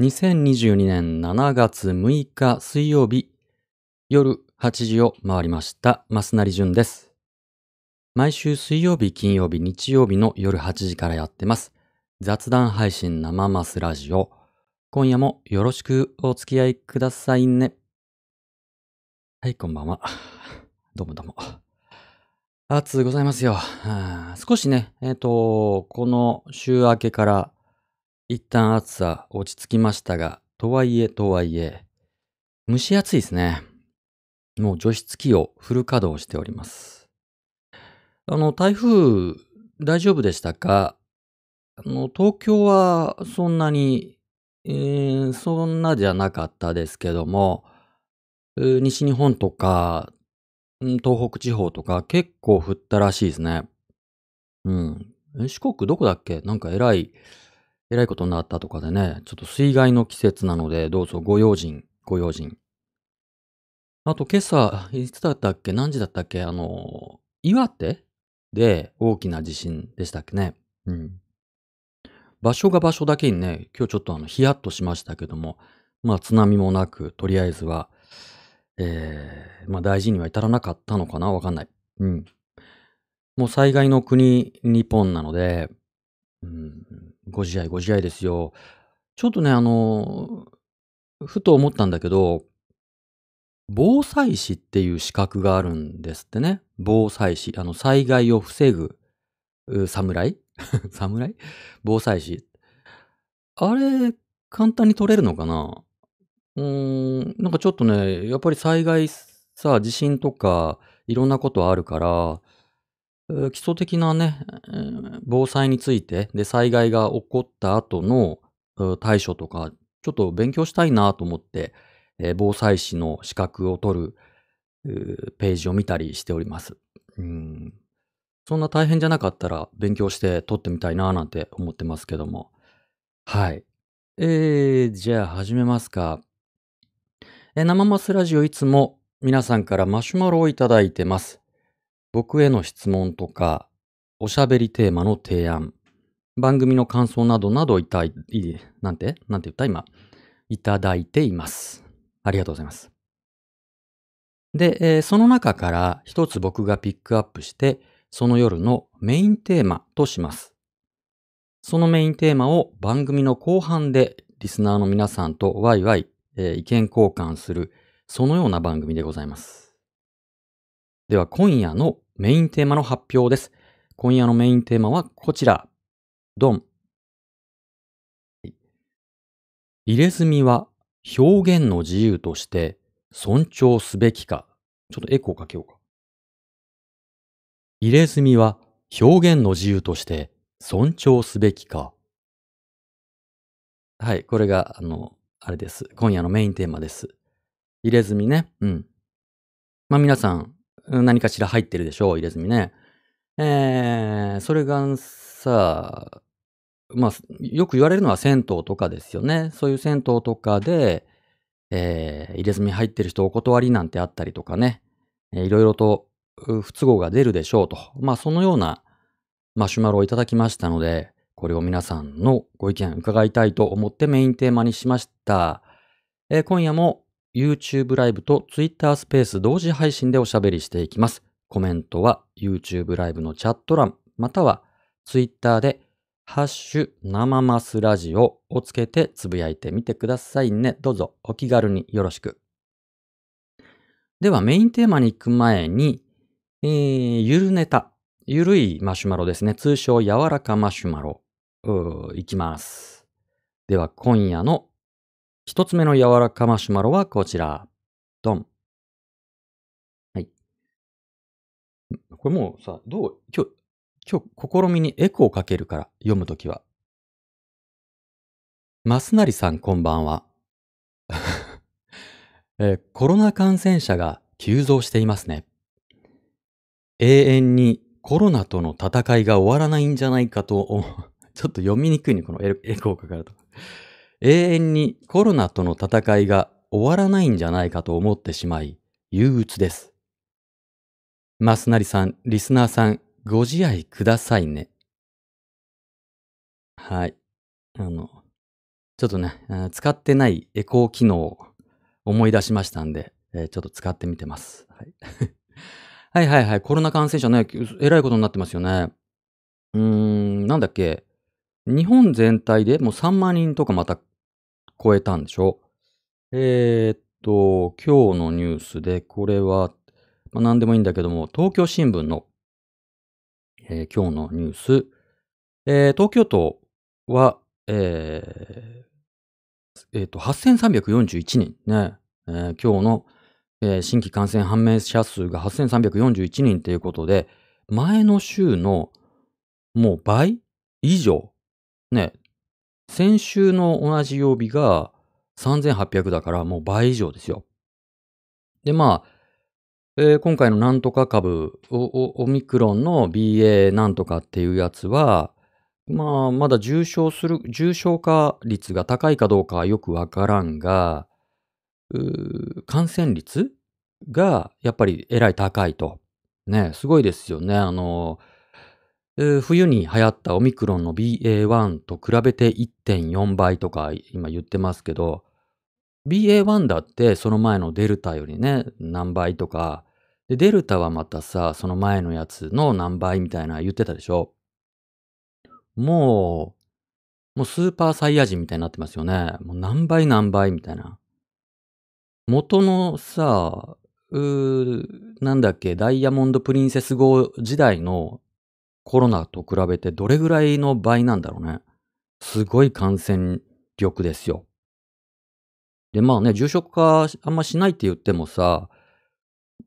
2022年7月6日水曜日夜8時を回りました。増成淳です。毎週水曜日、金曜日、日曜日の夜8時からやってます。雑談配信生マスラジオ。今夜もよろしくお付き合いくださいね。はい、こんばんは。どうもどうも。暑うございますよ。少しね、えっ、と、この週明けから一旦暑さ落ち着きましたが、とはいえとはいえ、蒸し暑いですね。もう除湿機をフル稼働しております。あの、台風大丈夫でしたか？あの、東京はそんなに、えーそんなじゃなかったですけども、西日本とか、東北地方とか結構降ったらしいですね。うん。四国どこだっけ？なんか偉い、偉いことになったとかでね、ちょっと水害の季節なので、どうぞご用心、ご用心。あと今朝、いつだったっけ？何時だったっけ？あの、岩手で大きな地震でしたっけね？うん。場所が場所だけにね、今日ちょっとあの、ヒヤッとしましたけども、まあ津波もなく、とりあえずは、えー、まあ大事には至らなかったのかな？わかんない。うん。もう災害の国、日本なので、うん、ご自愛ご自愛ですよ。ちょっとね、あの、ふと思ったんだけど、防災士っていう資格があるんですってね。防災士。あの、災害を防ぐ、侍？侍？防災士。あれ、簡単に取れるのかな？うーん、なんかちょっとね、やっぱり災害さ、地震とか、いろんなことあるから、基礎的なね、防災について、で、災害が起こった後の対処とか、ちょっと勉強したいなと思って、え防災士の資格を取るページを見たりしております。うん。そんな大変じゃなかったら勉強して取ってみたいななんて思ってますけども。はい。えー、じゃあ始めますか。えー生マスラジオいつも皆さんからマシュマロをいただいてます。僕への質問とか、おしゃべりテーマの提案、番組の感想などなどいたい、なんて？なんて言った？今。いただいています。ありがとうございます。で、えーその中から一つ僕がピックアップして、その夜のメインテーマとします。そのメインテーマを番組の後半でリスナーの皆さんとワイワイ、えー意見交換する、そのような番組でございます。では今夜のメインテーマの発表です。今夜のメインテーマはこちら。ドン。入れ墨は表現の自由として尊重すべきか。ちょっとエコーかけようか。入れ墨は表現の自由として尊重すべきか。はい、これが、あの、あれです。今夜のメインテーマです。入れ墨ね。うん。まあ皆さん、うん何かしら入ってるでしょう、入れ墨ね。えー、それがさ、まあ、よく言われるのは銭湯とかですよね。そういう銭湯とかで、えー、入れ墨入ってる人お断りなんてあったりとかね。えーいろいろと不都合が出るでしょうと。まあ、そのようなマシュマロをいただきましたので、これを皆さんのご意見伺いたいと思ってメインテーマにしました。えー今夜も YouTube ライブと Twitter スペース同時配信でおしゃべりしていきます。コメントは YouTube ライブのチャット欄、または Twitter でハッシュ生マスラジオをつけてつぶやいてみてくださいね。どうぞお気軽によろしく。ではメインテーマに行く前に、えー、ゆるネタ、ゆるいマシュマロですね。通称柔らかマシュマロ、いきます。では今夜の一つ目の柔らかマシュマロはこちら。ドン。はい。これもうさ、どう、今日、今日、試みにエコーかけるから、読むときは。マスナリさん、こんばんは。えーコロナ感染者が急増していますね。永遠にコロナとの戦いが終わらないんじゃないかと、お ちょっと読みにくいね、このエコーかかると。永遠にコロナとの戦いが終わらないんじゃないかと思ってしまい、憂鬱です。マスナリさん、リスナーさん、ご自愛くださいね。はい。あの、ちょっとね、使ってないエコー機能を思い出しましたんで、えーちょっと使ってみてます。はい。はいはいはい。コロナ感染者ね、えらいことになってますよね。うーん、なんだっけ？日本全体でもう3万人とかまた超えたんでしょ？えーっと、今日のニュースで、これは、まあ、何でもいいんだけども、東京新聞の、えー今日のニュース、えー東京都は、えーえーっと、8341人ね、えー今日の、えー新規感染判明者数が8341人ということで、前の週のもう倍以上、ね、先週の同じ曜日が3800だからもう倍以上ですよ。で、まあ、えー今回のなんとか株、オミクロンの BA なんとかっていうやつは、まあ、まだ重症する、重症化率が高いかどうかはよくわからんが、感染率がやっぱりえらい高いと。ね、すごいですよね。あの、ー冬に流行ったオミクロンの BA.1 と比べて1.4倍とか今言ってますけど、BA.1 だってその前のデルタよりね、何倍とか、デルタはまたさ、その前のやつの何倍みたいな言ってたでしょ？もう、もうスーパーサイヤ人みたいになってますよね。もう何倍何倍みたいな。元のさ、うーなんだっけ、ダイヤモンドプリンセス号時代のコロナと比べてどれぐらいの倍なんだろうね。すごい感染力ですよ。で、まあね、重症化あんましないって言ってもさ、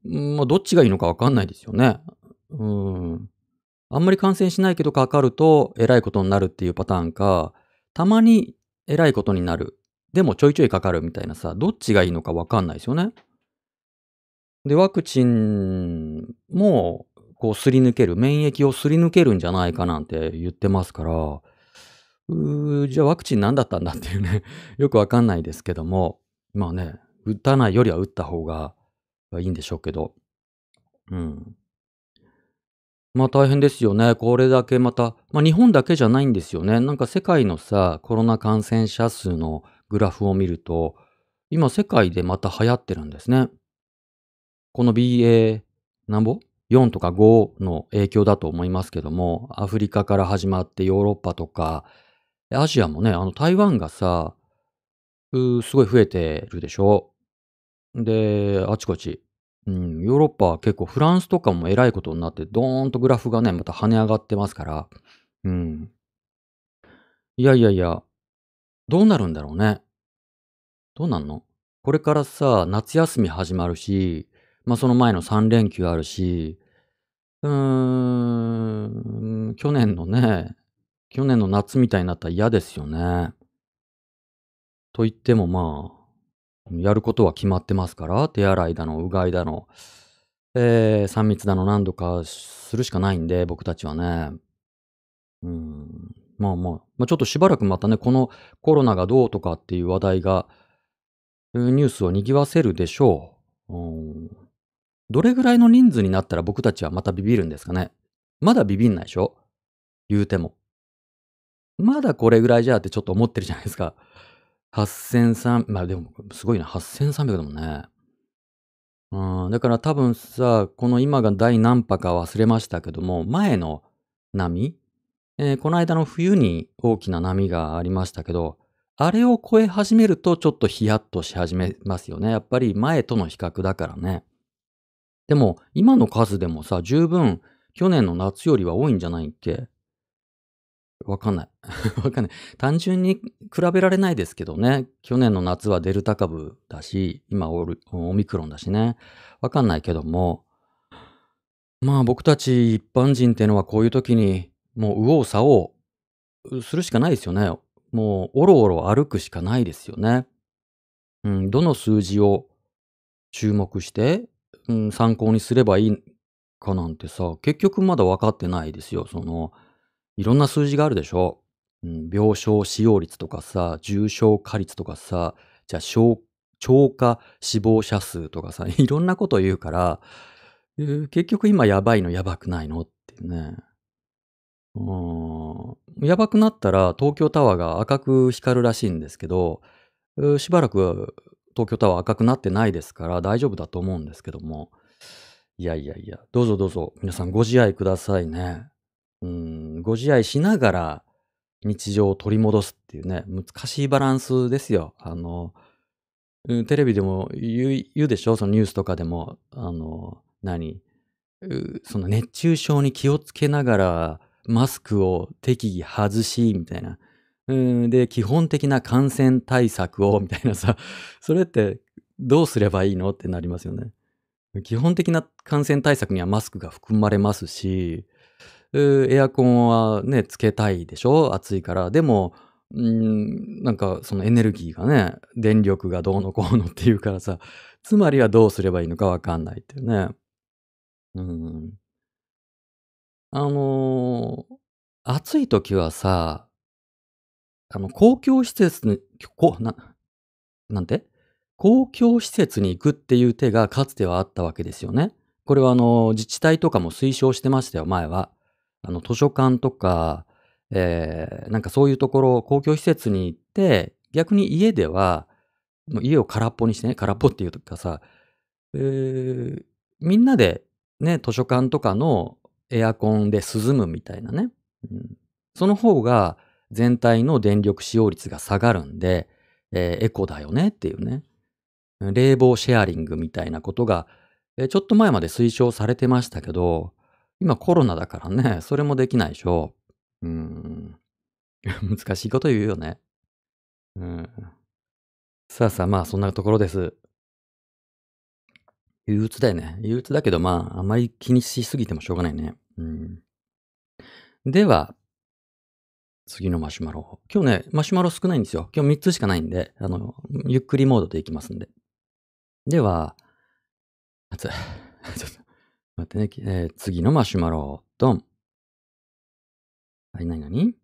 まあどっちがいいのかわかんないですよね。うん。あんまり感染しないけどかかるとえらいことになるっていうパターンか、たまにえらいことになる。でもちょいちょいかかるみたいなさ、どっちがいいのかわかんないですよね。で、ワクチンも、こう、すり抜ける、免疫をすり抜けるんじゃないかなんて言ってますから、うーじゃあワクチン何だったんだっていうね、よくわかんないですけども、まあね、打たないよりは打った方がいいんでしょうけど、うん。まあ大変ですよね。これだけまた、まあ日本だけじゃないんですよね。なんか世界のさ、コロナ感染者数のグラフを見ると、今世界でまた流行ってるんですね。この BA なんぼ？?4 とか5の影響だと思いますけども、アフリカから始まってヨーロッパとか、アジアもね、あの台湾がさ、すごい増えてるでしょで、あちこち。うん、ヨーロッパは結構フランスとかもえらいことになって、ドーンとグラフがね、また跳ね上がってますから。うん。いやいやいや、どうなるんだろうね。どうなんの？これからさ、夏休み始まるし、まあその前の3連休あるし、うーん、去年のね、去年の夏みたいになったら嫌ですよね。と言ってもまあ、やることは決まってますから、手洗いだの、うがいだの、えー、3密だの何度かするしかないんで、僕たちはね。うん、まあまあ、まあちょっとしばらくまたね、このコロナがどうとかっていう話題が、ニュースを賑わせるでしょう。うんどれぐらいの人数になったら僕たちはまたビビるんですかね？まだビビんないでしょ？言うても。まだこれぐらいじゃってちょっと思ってるじゃないですか。8300、まあでもすごいな、8300だもんね。うん、だから多分さ、この今が第何波か忘れましたけども、前の波、えーこの間の冬に大きな波がありましたけど、あれを超え始めるとちょっとヒヤッとし始めますよね。やっぱり前との比較だからね。でも、今の数でもさ、十分去年の夏よりは多いんじゃないっけわかんない。わかんない。単純に比べられないですけどね。去年の夏はデルタ株だし、今オルオミクロンだしね。わかんないけども。まあ僕たち一般人っていうのはこういう時にもう右往左往するしかないですよね。もうおろおろ歩くしかないですよね。うん、どの数字を注目して、うん、参考にすればいいかなんてさ、結局まだ分かってないですよ。その、いろんな数字があるでしょ。うん、病床使用率とかさ、重症化率とかさ、じゃあ消超過死亡者数とかさ、いろんなこと言うから、えー結局今やばいのやばくないのってね。うん。やばくなったら東京タワーが赤く光るらしいんですけど、しばらく東京タワー赤くなってないですから大丈夫だと思うんですけども。いやいやいや、どうぞどうぞ、皆さんご自愛くださいね。うん、ご自愛しながら日常を取り戻すっていうね、難しいバランスですよ。あの、テレビでも言うでしょ？そのニュースとかでも、あの、何？その熱中症に気をつけながら、マスクを適宜外し、みたいな。うん、で、基本的な感染対策を、みたいなさ、それってどうすればいいのってなりますよね。基本的な感染対策にはマスクが含まれますし、エアコンはね、つけたいでしょ？暑いから。でも、ん、なんかそのエネルギーがね、電力がどうのこうのっていうからさ、つまりはどうすればいいのかわかんないっていうね。うん。あのー暑い時はさ、あの、公共施設に、こな、なんて？公共施設に行くっていう手がかつてはあったわけですよね。これはあの、自治体とかも推奨してましたよ、前は。あの、図書館とか、えー、なんかそういうところ、公共施設に行って、逆に家では、もう家を空っぽにしてね、空っぽっていうかさ、えーみんなでね、図書館とかのエアコンで涼むみたいなね。うん、その方が全体の電力使用率が下がるんで、えーエコだよねっていうね。冷房シェアリングみたいなことが、えーちょっと前まで推奨されてましたけど、今コロナだからね、それもできないでしょ。うん。難しいこと言うよね。うん。さあさあ、まあそんなところです。憂鬱だよね。憂鬱だけど、まあ、あまり気にしすぎてもしょうがないね。うん。では、次のマシュマロ。今日ね、マシュマロ少ないんですよ。今日3つしかないんで、あの、ゆっくりモードでいきますんで。では、あつ、ちょっと、待ってね、えー次のマシュマロ、ドン。はい、なになにい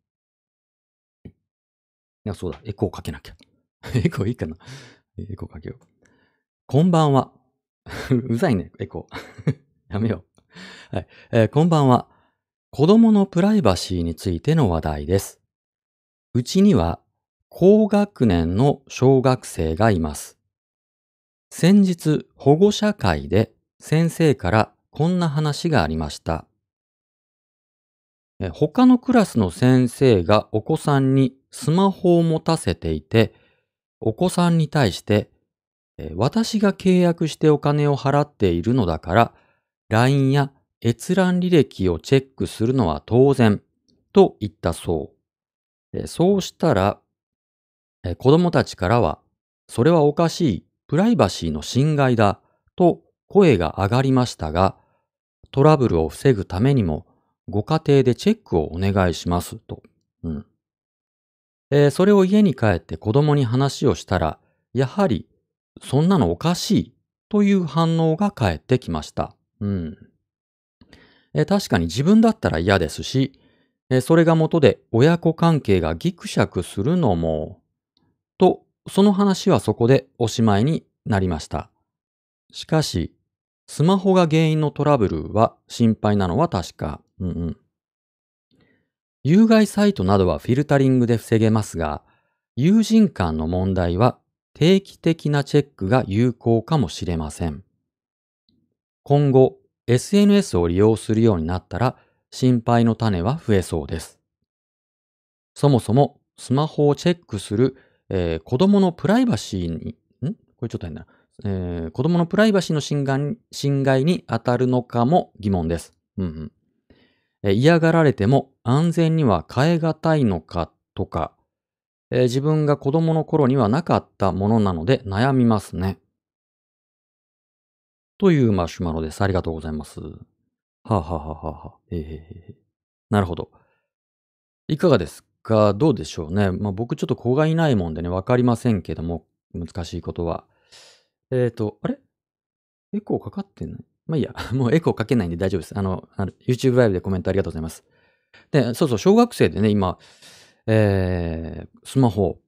や、そうだ、エコーかけなきゃ。エコーいいかなエコーかけよう。こんばんは。うざいね、エコー。やめよう。はい、えーこんばんは。子供のプライバシーについての話題です。うちには高学年の小学生がいます。先日保護者会で先生からこんな話がありました。他のクラスの先生がお子さんにスマホを持たせていて、お子さんに対して私が契約してお金を払っているのだから、LINE や閲覧履歴をチェックするのは当然と言ったそう。そうしたら、子供たちからは、それはおかしい、プライバシーの侵害だと声が上がりましたが、トラブルを防ぐためにも、ご家庭でチェックをお願いしますと。うんえーそれを家に帰って子供に話をしたら、やはりそんなのおかしいという反応が返ってきました。うん。え確かに自分だったら嫌ですし、えそれが元で親子関係がギクシャクするのも、と、その話はそこでおしまいになりました。しかし、スマホが原因のトラブルは心配なのは確か。うんうん。有害サイトなどはフィルタリングで防げますが、友人間の問題は定期的なチェックが有効かもしれません。今後、SNS を利用するようになったら心配の種は増えそうです。そもそもスマホをチェックする、えー子供のプライバシーに、ん？これちょっと変だな、えー子供のプライバシーの侵害侵害に当たるのかも疑問です。うんうんえー嫌がられても安全には変え難いのかとか、えー自分が子供の頃にはなかったものなので悩みますね。というマシュマロです。ありがとうございます。はあ、はあははあはあ、ええなるほど。いかがですか？どうでしょうね。まあ僕ちょっと子がいないもんでね、わかりませんけども、難しいことは。えっ、と、あれ？エコーかかってんのまあいいや。もうエコーかけないんで大丈夫です。あの、あの YouTube ライブでコメントありがとうございます。で、そうそう、小学生でね、今、えー、スマホ。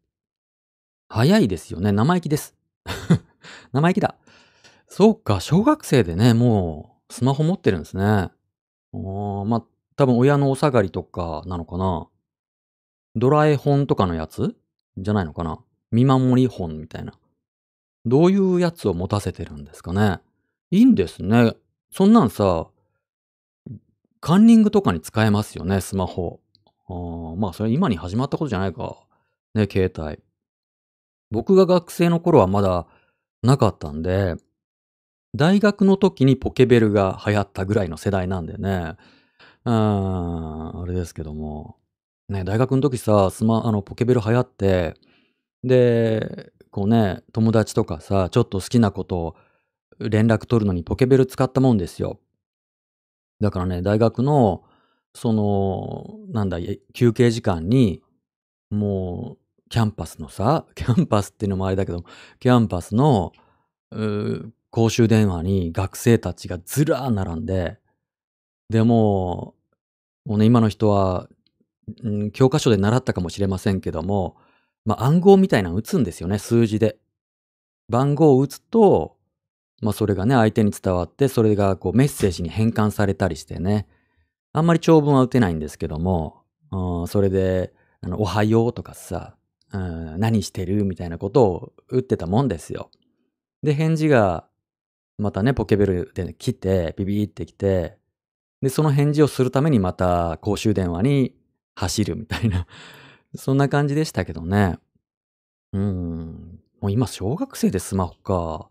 早いですよね。生意気です。生意気だ。そうか、小学生でね、もう、スマホ持ってるんですね。おーまあ、多分親のお下がりとかなのかなドラえ本とかのやつ？じゃないのかな見守り本みたいな。どういうやつを持たせてるんですかねいいんですね。そんなんさ、カンニングとかに使えますよね、スマホ。あまあ、それ今に始まったことじゃないか。ね、携帯。僕が学生の頃はまだなかったんで、大学の時にポケベルが流行ったぐらいの世代なんでね。うーん、あれですけども。ね、大学の時さ、スマ、あの、ポケベル流行って、で、こうね、友達とかさ、ちょっと好きなことを連絡取るのにポケベル使ったもんですよ。だからね、大学の、その、なんだ、休憩時間に、もう、キャンパスのさ、キャンパスっていうのもあれだけど、キャンパスの、公衆電話に学生たちがずらー並んで、でももうね、今の人は、うん、教科書で習ったかもしれませんけども、まあ、暗号みたいなの打つんですよね、数字で。番号を打つと、まあ、それがね、相手に伝わって、それがこうメッセージに変換されたりしてね。あんまり長文は打てないんですけども、うん、それで、あの、おはようとかさ、うん、何してるみたいなことを打ってたもんですよ。で、返事が、またね、ポケベルで来て、ビビって来て、で、その返事をするためにまた公衆電話に走るみたいな そんな感じでしたけどね。うん。もう今小学生でスマホか。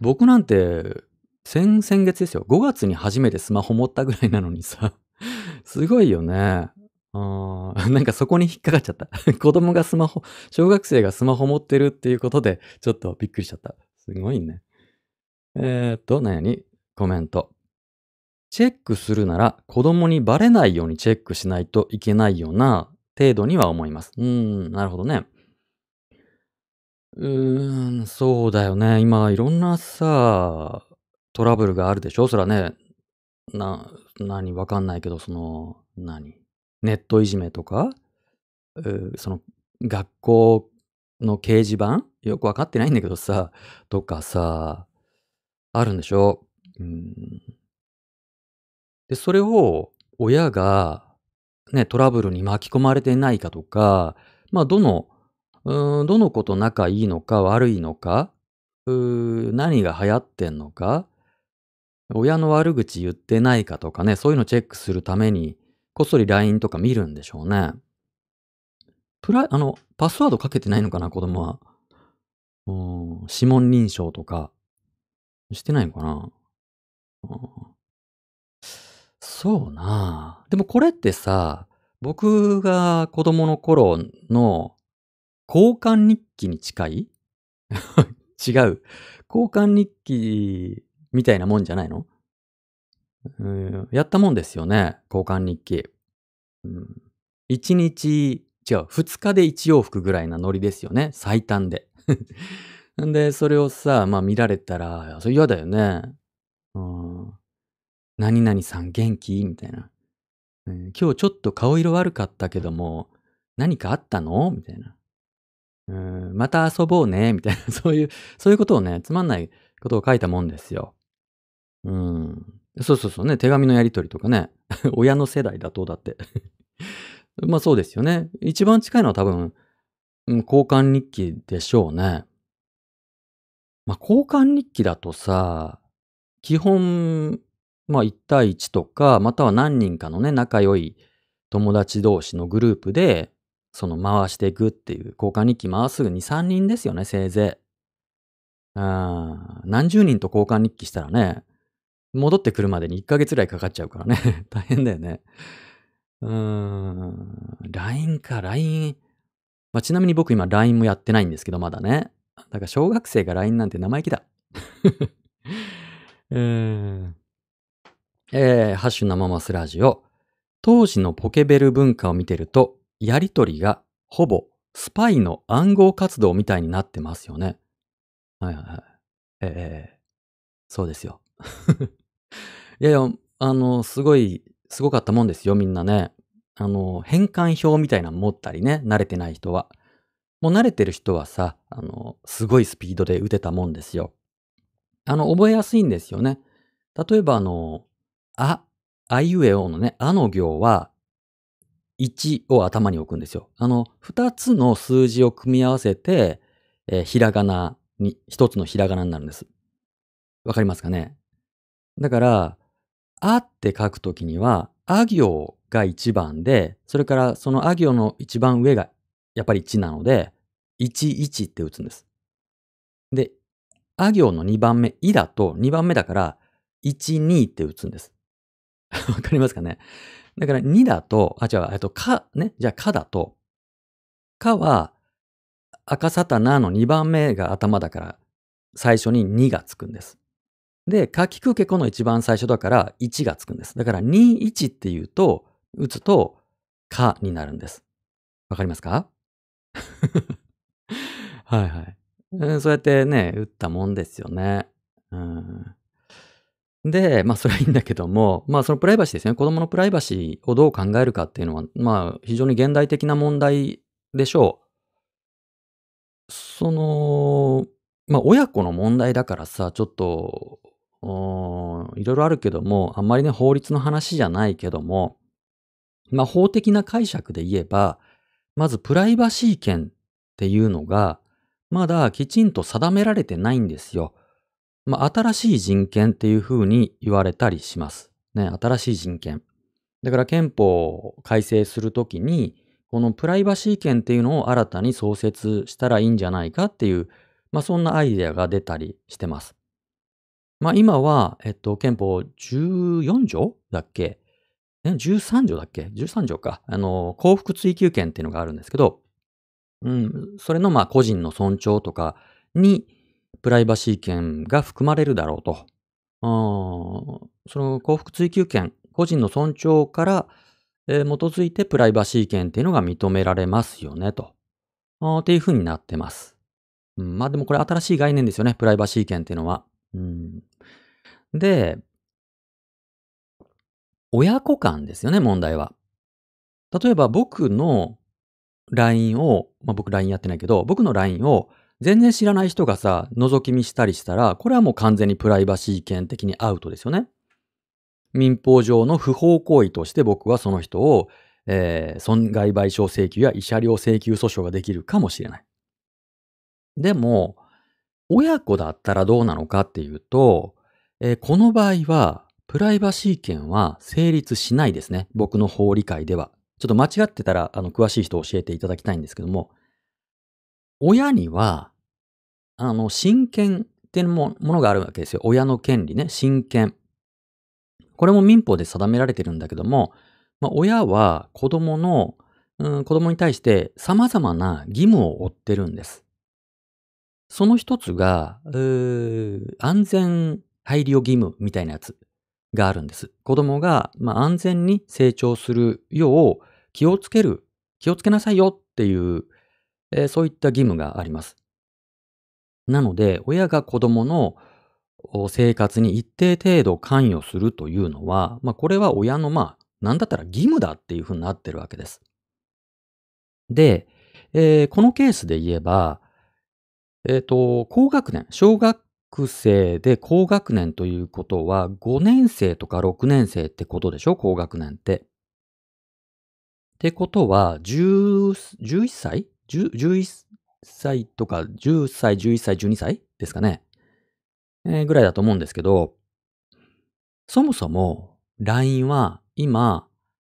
僕なんて、先、先月ですよ。5月に初めてスマホ持ったぐらいなのにさ。すごいよね。あ なんかそこに引っかかっちゃった。子供がスマホ、小学生がスマホ持ってるっていうことで、ちょっとびっくりしちゃった。すごいね。えー、っと、何？にコメント。チェックするなら子供にバレないようにチェックしないといけないような程度には思います。うーん、なるほどね。うーん、そうだよね。今、いろんなさ、トラブルがあるでしょ？そらね、な、何、わかんないけど、その、何、ネットいじめとか、その、学校の掲示板？よくわかってないんだけどさ、とかさ、あるんでしょ？ううん。で、それを親がね、トラブルに巻き込まれてないかとか、まあ、どの、うん、どの子と仲いいのか悪いのか、うー何が流行ってんのか、親の悪口言ってないかとかね、そういうのチェックするために、こっそり LINE とか見るんでしょうね。プライあの、パスワードかけてないのかな、子供は。うん、指紋認証とか、してないのかな？うんそうなでもこれってさ、僕が子供の頃の交換日記に近い？違う。交換日記みたいなもんじゃないの？うん、やったもんですよね。交換日記。うん、1日、違う、2日で1往復ぐらいなノリですよね。最短で。んで、それをさ、まあ見られたら、それ嫌だよね。うん、何々さん元気？みたいな、うん。今日ちょっと顔色悪かったけども、何かあったの？みたいな。うん、また遊ぼうね？みたいな、そういう、そういうことをね、つまんないことを書いたもんですよ。うん。そうそうそうね、手紙のやりとりとかね。親の世代だとだって まあそうですよね。一番近いのは多分、交換日記でしょうね。まあ交換日記だとさ、基本、まあ1対1とか、または何人かのね、仲良い友達同士のグループで、その回していくっていう、交換日記回すぐ2、3人ですよね、せいぜい。何十人と交換日記したらね、戻ってくるまでに1ヶ月ぐらいかかっちゃうからね。大変だよね。うーん。LINE か、LINE。まあ、ちなみに僕今 LINE もやってないんですけど、まだね。だから小学生が LINE なんて生意気だ。えー、えー、ハッシュ生マスラジオ。当時のポケベル文化を見てると、やりとりがほぼスパイの暗号活動みたいになってますよね。はいはいはい。ええー、そうですよ。いやいや、あの、すごい、すごかったもんですよ、みんなね。あの、変換表みたいなの持ったりね、慣れてない人は。もう慣れてる人はさ、あの、すごいスピードで打てたもんですよ。あの、覚えやすいんですよね。例えば、あの、あ、あいうえおのね、あの行は、1を頭に置くんですよ。あの、2つの数字を組み合わせて、えー、ひらがなに、1つのひらがなになるんです。わかりますかね？だから、あって書くときには、あ行が1番で、それからそのあ行の一番上がやっぱり1なので、11って打つんです。で、あ行の2番目、いだと2番目だから、12って打つんです。わかりますかね？だから2だと、あ、違う、えっと、か、ね。じゃあ、かだと、かは、赤サタナの2番目が頭だから、最初に2がつくんです。で、かきくけこの一番最初だから1がつくんです。だから2、1って言うと、打つと、かになるんです。わかりますか？はいはい、そうやってね、打ったもんですよね。うん、で、まあそれはいいんだけども、まあそのプライバシーですね。子供のプライバシーをどう考えるかっていうのは、まあ非常に現代的な問題でしょう。その、まあ親子の問題だからさ、ちょっと、いろいろあるけども、あんまりね、法律の話じゃないけども、まあ法的な解釈で言えば、まずプライバシー権っていうのが、まだきちんと定められてないんですよ。まあ、新しい人権っていうふうに言われたりします。ね、新しい人権。だから憲法を改正するときに、このプライバシー権っていうのを新たに創設したらいいんじゃないかっていう、まあ、そんなアイデアが出たりしてます。まあ、今は、えっと、憲法14条だっけ ?13 条だっけ ?13 条か。あの、幸福追求権っていうのがあるんですけど、うん、それのまあ個人の尊重とかにプライバシー権が含まれるだろうと。その幸福追求権、個人の尊重から、えー、基づいてプライバシー権っていうのが認められますよねと。っていうふうになってます。うん、まあでもこれ新しい概念ですよね。プライバシー権っていうのは。うん、で、親子間ですよね、問題は。例えば僕の LINE を、まあ、僕 LINE やってないけど、僕の LINE を全然知らない人がさ、覗き見したりしたら、これはもう完全にプライバシー権的にアウトですよね。民法上の不法行為として僕はその人を、えー、損害賠償請求や慰謝料請求訴訟ができるかもしれない。でも、親子だったらどうなのかっていうと、えー、この場合は、プライバシー権は成立しないですね。僕の法理解では。ちょっと間違ってたら、あの、詳しい人教えていただきたいんですけども、親には、あの、親権っていうものがあるわけですよ。親の権利ね、親権。これも民法で定められてるんだけども、まあ、親は子供の、うん、子供に対して様々な義務を負ってるんです。その一つが、安全配慮義務みたいなやつがあるんです。子供が、まあ、安全に成長するよう気をつける、気をつけなさいよっていう、えー、そういった義務があります。なので、親が子供の生活に一定程度関与するというのは、まあ、これは親の、まあ、なんだったら義務だっていうふうになってるわけです。で、えー、このケースで言えば、えっ、ー、と、高学年、小学生で高学年ということは、5年生とか6年生ってことでしょ？高学年って。ってことは、10 11歳 ?11 歳とか、10歳、11歳、12歳？ですかね。えー、ぐらいだと思うんですけど、そもそも LINE は今、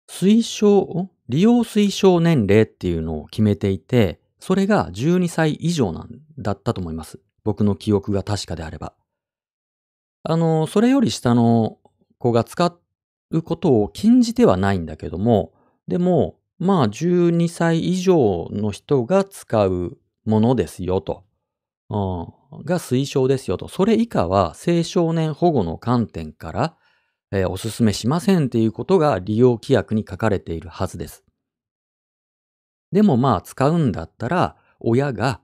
推奨、利用推奨年齢っていうのを決めていて、それが12歳以上なんだったと思います。僕の記憶が確かであれば。あの、それより下の子が使うことを禁じてはないんだけども、でも、まあ、12歳以上の人が使うものですよと。うん、が推奨ですよと。それ以下は青少年保護の観点から、えー、お勧めしませんっていうことが利用規約に書かれているはずです。でもまあ使うんだったら親が、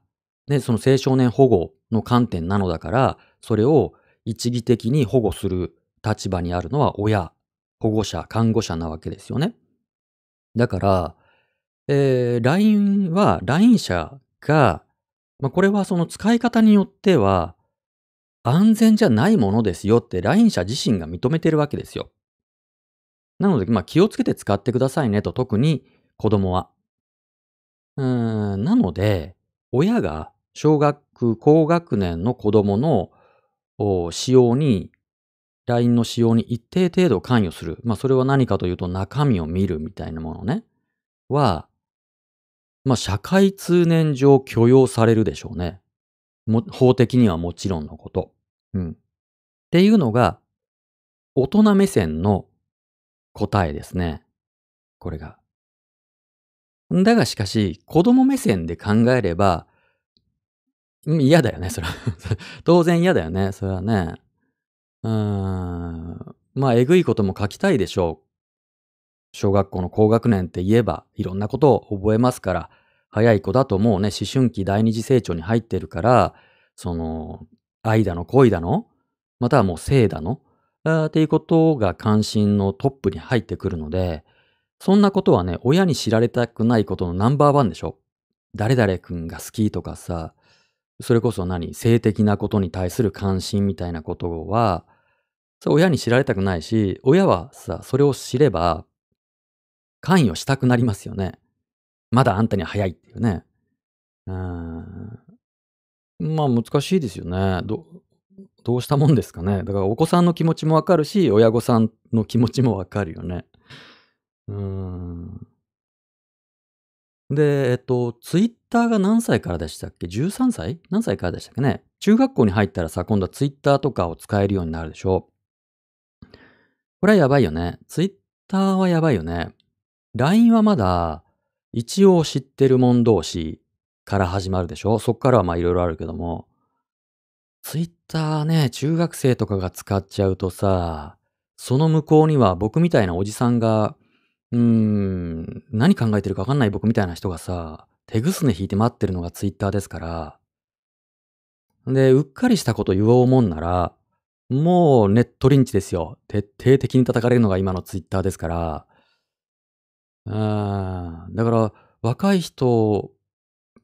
ね、その青少年保護の観点なのだから、それを一義的に保護する立場にあるのは親、保護者、看護者なわけですよね。だから、えー、LINE は、LINE 社が、まあ、これはその使い方によっては、安全じゃないものですよって LINE 社自身が認めてるわけですよ。なので、まあ気をつけて使ってくださいねと、特に子供は。うーん、なので、親が小学高学年の子供の使用に、LINE の使用に一定程度関与する。まあそれは何かというと中身を見るみたいなものね。は、まあ社会通念上許容されるでしょうね。法的にはもちろんのこと。うん。っていうのが、大人目線の答えですね。これが。だがしかし、子供目線で考えれば、嫌だよね、それは。当然嫌だよね、それはね。うーん。まあ、えぐいことも書きたいでしょう。小学校の高学年って言えば、いろんなことを覚えますから、早い子だともうね、思春期第二次成長に入ってるから、その、愛だの恋だの、またはもう性だの、あっていうことが関心のトップに入ってくるので、そんなことはね、親に知られたくないことのナンバーワンでしょ誰々くんが好きとかさ、それこそ何？性的なことに対する関心みたいなことは、それ親に知られたくないし、親はさ、それを知れば、関与したくなりますよね。まだあんたには早いっていうね。うん。まあ難しいですよね。ど、どうしたもんですかね。だからお子さんの気持ちもわかるし、親御さんの気持ちもわかるよね。うん。で、えっと、ツイッターが何歳からでしたっけ ?13 歳？何歳からでしたっけね？中学校に入ったらさ、今度はツイッターとかを使えるようになるでしょこれはやばいよね。ツイッターはやばいよね。LINE はまだ、一応知ってる者同士から始まるでしょ？そっからはまあいろいろあるけども。ツイッターね、中学生とかが使っちゃうとさ、その向こうには僕みたいなおじさんが、うーん、何考えてるかわかんない僕みたいな人がさ、手ぐすね引いて待ってるのがツイッターですから。で、うっかりしたこと言おうもんなら、もうネットリンチですよ。徹底的に叩かれるのが今のツイッターですから。あーだから、若い人、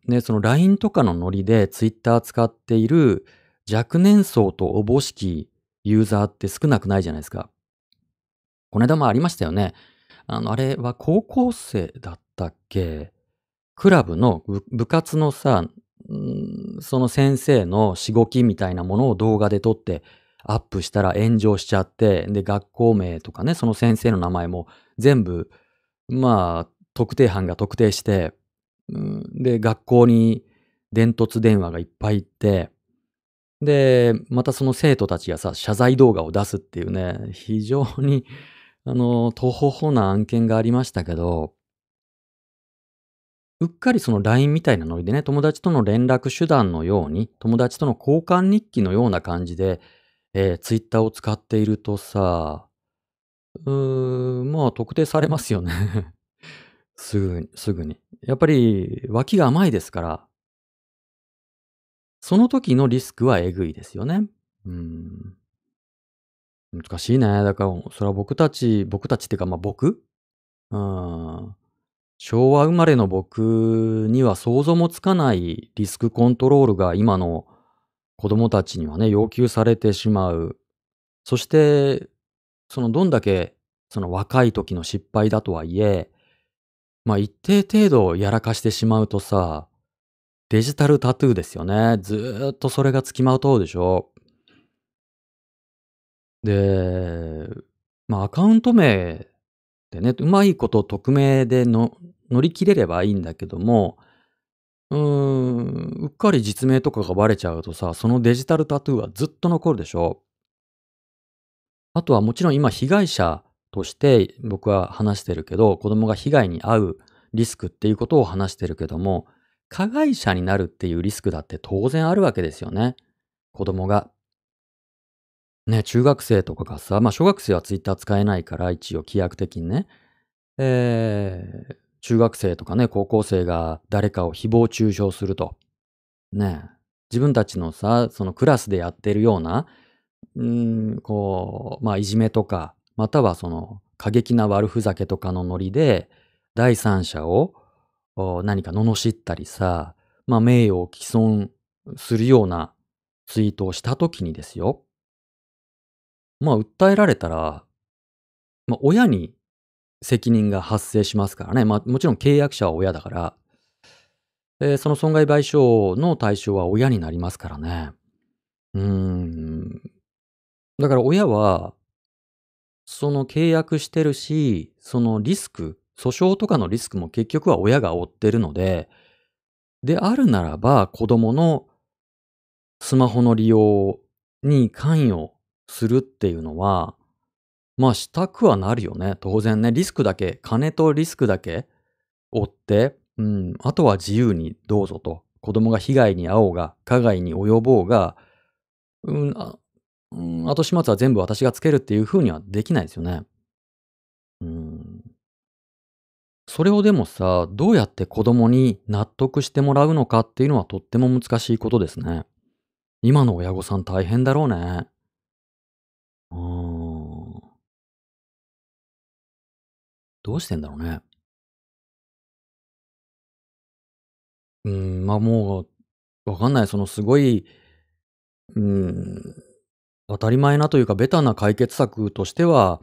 ね、その LINE とかのノリでツイッター使っている若年層とおぼしきユーザーって少なくないじゃないですか。この間もありましたよね。あの、あれは高校生だったっけ？クラブの部活のさ、その先生のしごきみたいなものを動画で撮ってアップしたら炎上しちゃって、で、学校名とかね、その先生の名前も全部、まあ、特定班が特定して、で、学校に伝突電話がいっぱい行って、で、またその生徒たちがさ、謝罪動画を出すっていうね、非常に、あの、とほほな案件がありましたけど、うっかりその LINE みたいなノリでね、友達との連絡手段のように、友達との交換日記のような感じで、えー、Twitter を使っているとさ、うーん、まあ特定されますよね。すぐに、すぐに。やっぱり脇が甘いですから、その時のリスクはえぐいですよね。うん。難しいね。だから、それは僕たち、僕たちっていうか、まあ僕？うん。昭和生まれの僕には想像もつかないリスクコントロールが今の子供たちにはね、要求されてしまう。そして、そのどんだけその若い時の失敗だとはいえ、まあ一定程度やらかしてしまうとさ、デジタルタトゥーですよね。ずーっとそれがつきまうとうでしょ。で、まあアカウント名でね、うまいこと匿名での乗り切れればいいんだけども、うーん、うっかり実名とかがバレちゃうとさ、そのデジタルタトゥーはずっと残るでしょ。あとはもちろん今被害者として僕は話してるけど、子供が被害に遭うリスクっていうことを話してるけども、加害者になるっていうリスクだって当然あるわけですよね。子供が。ね、中学生とかがさ、まあ小学生はツイッター使えないから一応規約的にね。えー、中学生とかね、高校生が誰かを誹謗中傷すると。ね、自分たちのさ、そのクラスでやってるような、うん、こう、まあいじめとか、またはその過激な悪ふざけとかのノリで、第三者を何か罵ったりさ、まあ名誉を毀損するようなツイートをしたときにですよ。まあ訴えられたら、まあ親に責任が発生しますからね。まあ、もちろん契約者は親だから、えー、その損害賠償の対象は親になりますからね。うーん。だから親は、その契約してるし、そのリスク、訴訟とかのリスクも結局は親が負ってるので、であるならば子供のスマホの利用に関与するっていうのは、まあしたくはなるよね。当然ね。リスクだけ、金とリスクだけ追って、うん、あとは自由にどうぞと。子供が被害に遭おうが、加害に及ぼうが、うん、あうん、後始末は全部私がつけるっていう風にはできないですよね。うん。それをでもさ、どうやって子供に納得してもらうのかっていうのはとっても難しいことですね。今の親御さん大変だろうね。うん。どうしてんだろうね。うん、まあ、もう、わかんない。そのすごい、うん、当たり前なというか、ベタな解決策としては、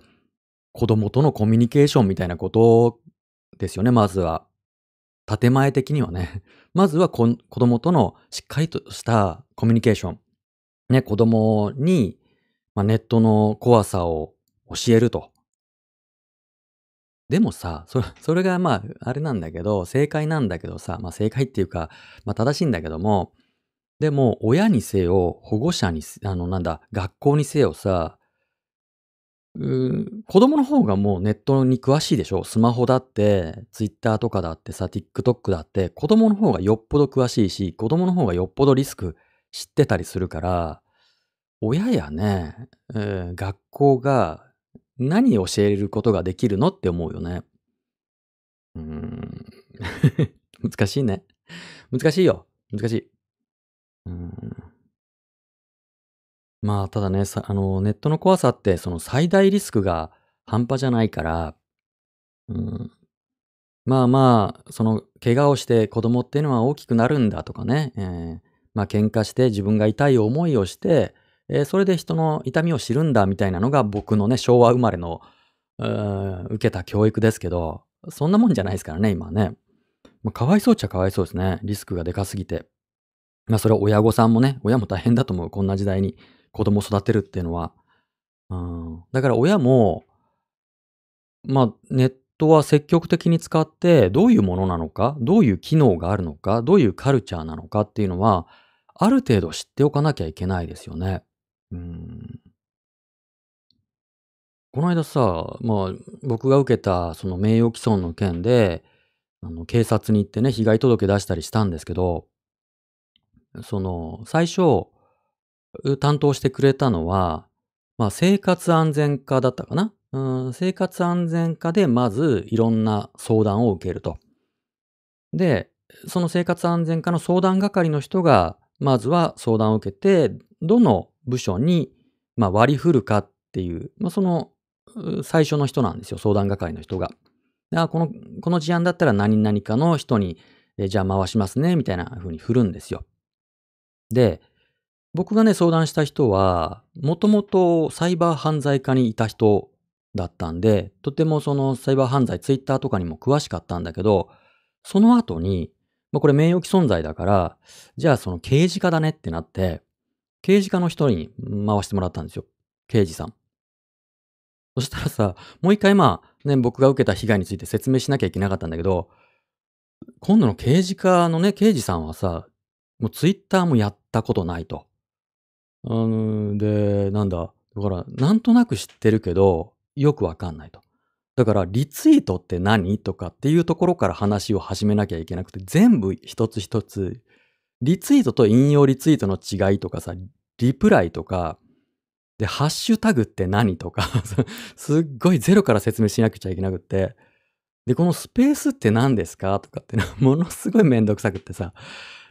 子供とのコミュニケーションみたいなことですよね、まずは。建前的にはね。まずはこ子供とのしっかりとしたコミュニケーション。ね、子供に、まあ、ネットの怖さを教えると。でもさ、それそれがまあ、あれなんだけど、正解なんだけどさ、まあ正解っていうか、まあ正しいんだけども、でも親にせよ、保護者にあのなんだ、学校にせよさ、うー子供の方がもうネットに詳しいでしょ？スマホだって、ツイッターとかだってさ、TikTok だって、子供の方がよっぽど詳しいし、子供の方がよっぽどリスク知ってたりするから、親やね、えー学校が何を教えることができるのって思うよね。うん。難しいね。難しいよ。難しい。うん。まあ、ただね、あの、ネットの怖さって、その最大リスクが半端じゃないから、うん。まあまあ、その怪我をして子供っていうのは大きくなるんだとかね、えーまあ喧嘩して自分が痛い思いをして、えーそれで人の痛みを知るんだみたいなのが僕のね、昭和生まれの、受けた教育ですけど、そんなもんじゃないですからね、今ね。まあ、かわいそうっちゃかわいそうですね。リスクがでかすぎて。まあそれは親御さんもね、親も大変だと思う。こんな時代に子供を育てるっていうのは。うん、だから親も、まあネットは積極的に使ってどういうものなのか、どういう機能があるのか、どういうカルチャーなのかっていうのは、ある程度知っておかなきゃいけないですよね。この間さ、まあ、僕が受けたその名誉毀損の件で、あの、警察に行ってね、被害届出したりしたんですけど、その、最初、担当してくれたのは、まあ、生活安全課だったかな？うん、生活安全課でまずいろんな相談を受けると。で、その生活安全課の相談係の人が、まずは相談を受けて、どの部署に、まあ、割り振るかっていう、まあ、その最初の人なんですよ、相談係の人が。あこの、この事案だったら何々かの人に、えじゃあ回しますね、みたいな風に振るんですよ。で、僕がね、相談した人は、もともとサイバー犯罪課にいた人だったんで、とてもそのサイバー犯罪、ツイッターとかにも詳しかったんだけど、その後に、まあ、これ名誉毀損罪だから、じゃあその刑事課だねってなって、刑事課の人に回してもらったんですよ。刑事さん。そしたらさ、もう一回まあ、ね、僕が受けた被害について説明しなきゃいけなかったんだけど、今度の刑事課のね、刑事さんはさ、もうツイッターもやったことないと。あの、で、なんだ、だから、なんとなく知ってるけど、よくわかんないと。だから、リツイートって何とかっていうところから話を始めなきゃいけなくて、全部一つ一つ、リツイートと引用リツイートの違いとかさ、リプライとか、で、ハッシュタグって何とか すっごいゼロから説明しなくちゃいけなくって、で、このスペースって何ですかとかって ものすごいめんどくさくってさ、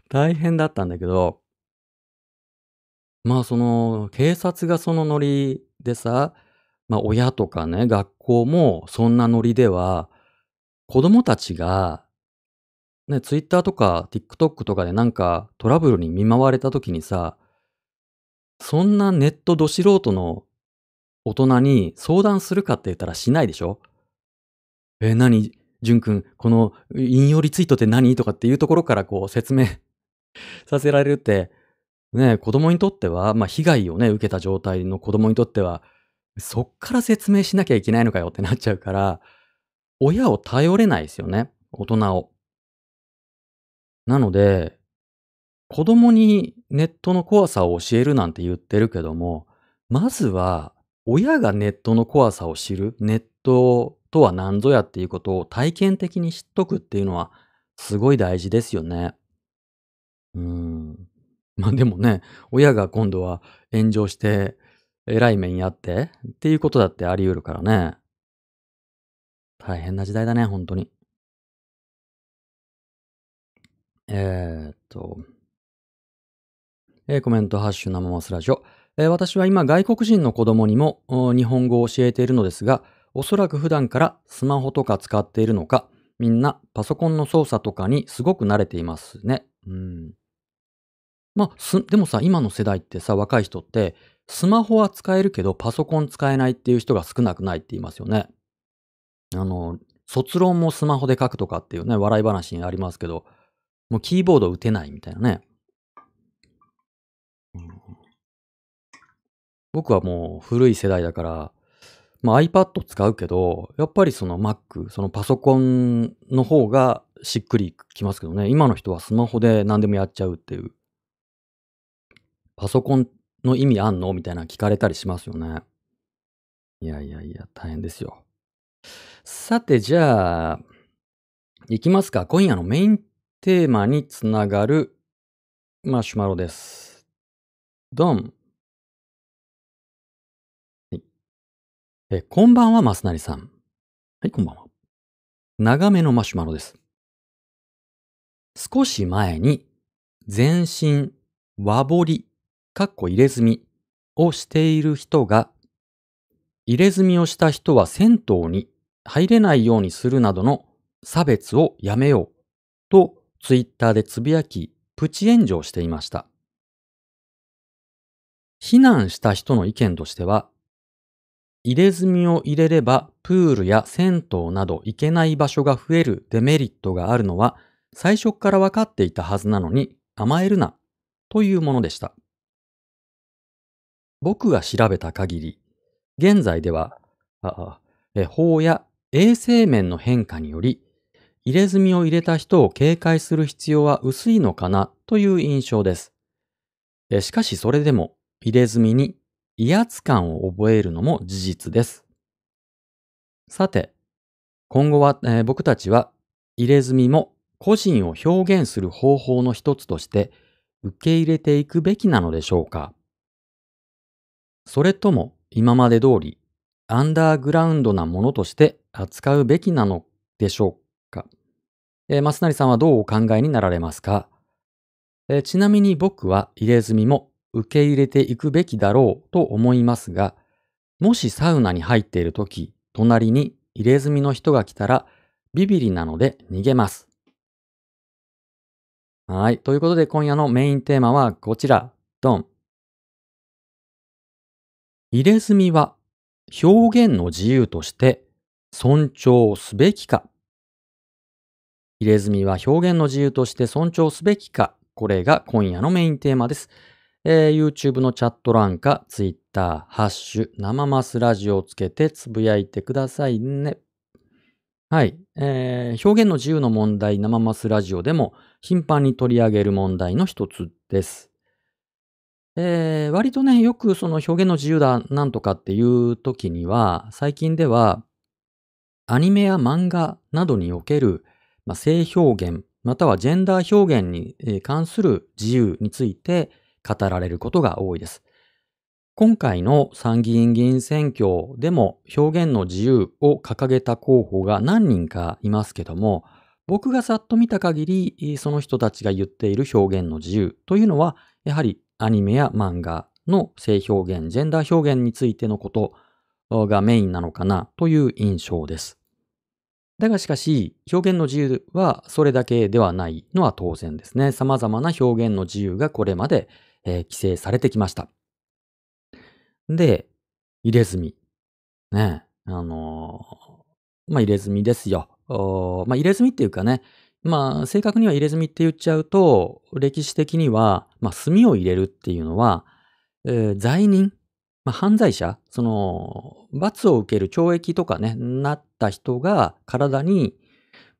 大変だったんだけど、まあその、警察がそのノリでさ、まあ親とかね、学校もそんなノリでは、子供たちが、ね、ツイッターとか TikTok とかでなんかトラブルに見舞われた時にさ、そんなネットど素人の大人に相談するかって言ったらしないでしょ？え、何？淳くん、この引用リツイートって何？とかっていうところからこう説明 させられるって、ね、子供にとっては、まあ、被害をね、受けた状態の子供にとっては、そっから説明しなきゃいけないのかよってなっちゃうから、親を頼れないですよね、大人を。なので、子供にネットの怖さを教えるなんて言ってるけども、まずは親がネットの怖さを知る、ネットとは何ぞやっていうことを体験的に知っとくっていうのはすごい大事ですよね。うん。まあでもね、親が今度は炎上して偉い目にあってっていうことだってあり得るからね。大変な時代だね、本当に。えーっと、えーコメント、ハッシュ生マスラジオ。えー私は今外国人の子供にも日本語を教えているのですが、おそらく普段からスマホとか使っているのか、みんなパソコンの操作とかにすごく慣れていますね。うん。まあ、でもさ、今の世代ってさ、若い人って、スマホは使えるけどパソコン使えないっていう人が少なくないって言いますよね。あの、卒論もスマホで書くとかっていうね、笑い話にありますけど、もうキーボード打てないみたいなね。僕はもう古い世代だから、まあ、iPad 使うけど、やっぱりその Mac、そのパソコンの方がしっくりきますけどね。今の人はスマホで何でもやっちゃうっていう。パソコンの意味あんのみたいな聞かれたりしますよね。いやいやいや、大変ですよ。さて、じゃあ、いきますか。今夜のメインテーマにつながるマシュマロです。ドン。はい。え、こんばんは、マスナリさん。はい、こんばんは。長めのマシュマロです。少し前に、全身和彫り、かっこ入れ墨をしている人が、入れ墨をした人は銭湯に入れないようにするなどの差別をやめようとツイッターでつぶやき、プチ炎上していました。避難した人の意見としては、入れ墨を入れればプールや銭湯など行けない場所が増えるデメリットがあるのは最初から分かっていたはずなのに甘えるなというものでした。僕が調べた限り、現在では、ああ法や衛生面の変化により、入れ墨を入れた人を警戒する必要は薄いのかなという印象です。しかしそれでも入れ墨に威圧感を覚えるのも事実です。さて、今後は、えー僕たちは入れ墨も個人を表現する方法の一つとして受け入れていくべきなのでしょうかそれとも今まで通りアンダーグラウンドなものとして扱うべきなのでしょうかえー、マスナリさんはどうお考えになられますか、えーちなみに僕は入れ墨も受け入れていくべきだろうと思いますが、もしサウナに入っているとき、隣に入れ墨の人が来たらビビリなので逃げます。はい。ということで今夜のメインテーマはこちら。ドン。入れ墨は表現の自由として尊重すべきか入れ墨は表現の自由として尊重すべきかこれが今夜のメインテーマです。えー YouTube のチャット欄か Twitter、ハッシュ、生マスラジオをつけてつぶやいてくださいね。はい。えー表現の自由の問題、生マスラジオでも頻繁に取り上げる問題の一つです。えー割とね、よくその表現の自由だなんとかっていう時には、最近では、アニメや漫画などにおける、まあ、性表現、またはジェンダー表現に関する自由について語られることが多いです。今回の参議院議員選挙でも表現の自由を掲げた候補が何人かいますけども、僕がさっと見た限り、その人たちが言っている表現の自由というのは、やはりアニメや漫画の性表現、ジェンダー表現についてのことがメインなのかなという印象です。だがしかし、表現の自由はそれだけではないのは当然ですね。様々な表現の自由がこれまで、えー規制されてきました。で、入れ墨。ねあのーまあ、入れ墨ですよ。まあ、入れ墨っていうかね、まあ、正確には入れ墨って言っちゃうと、歴史的には、まあ、墨を入れるっていうのは、えー、罪人、まあ、犯罪者、その、罰を受ける懲役とかね、なった人が体に、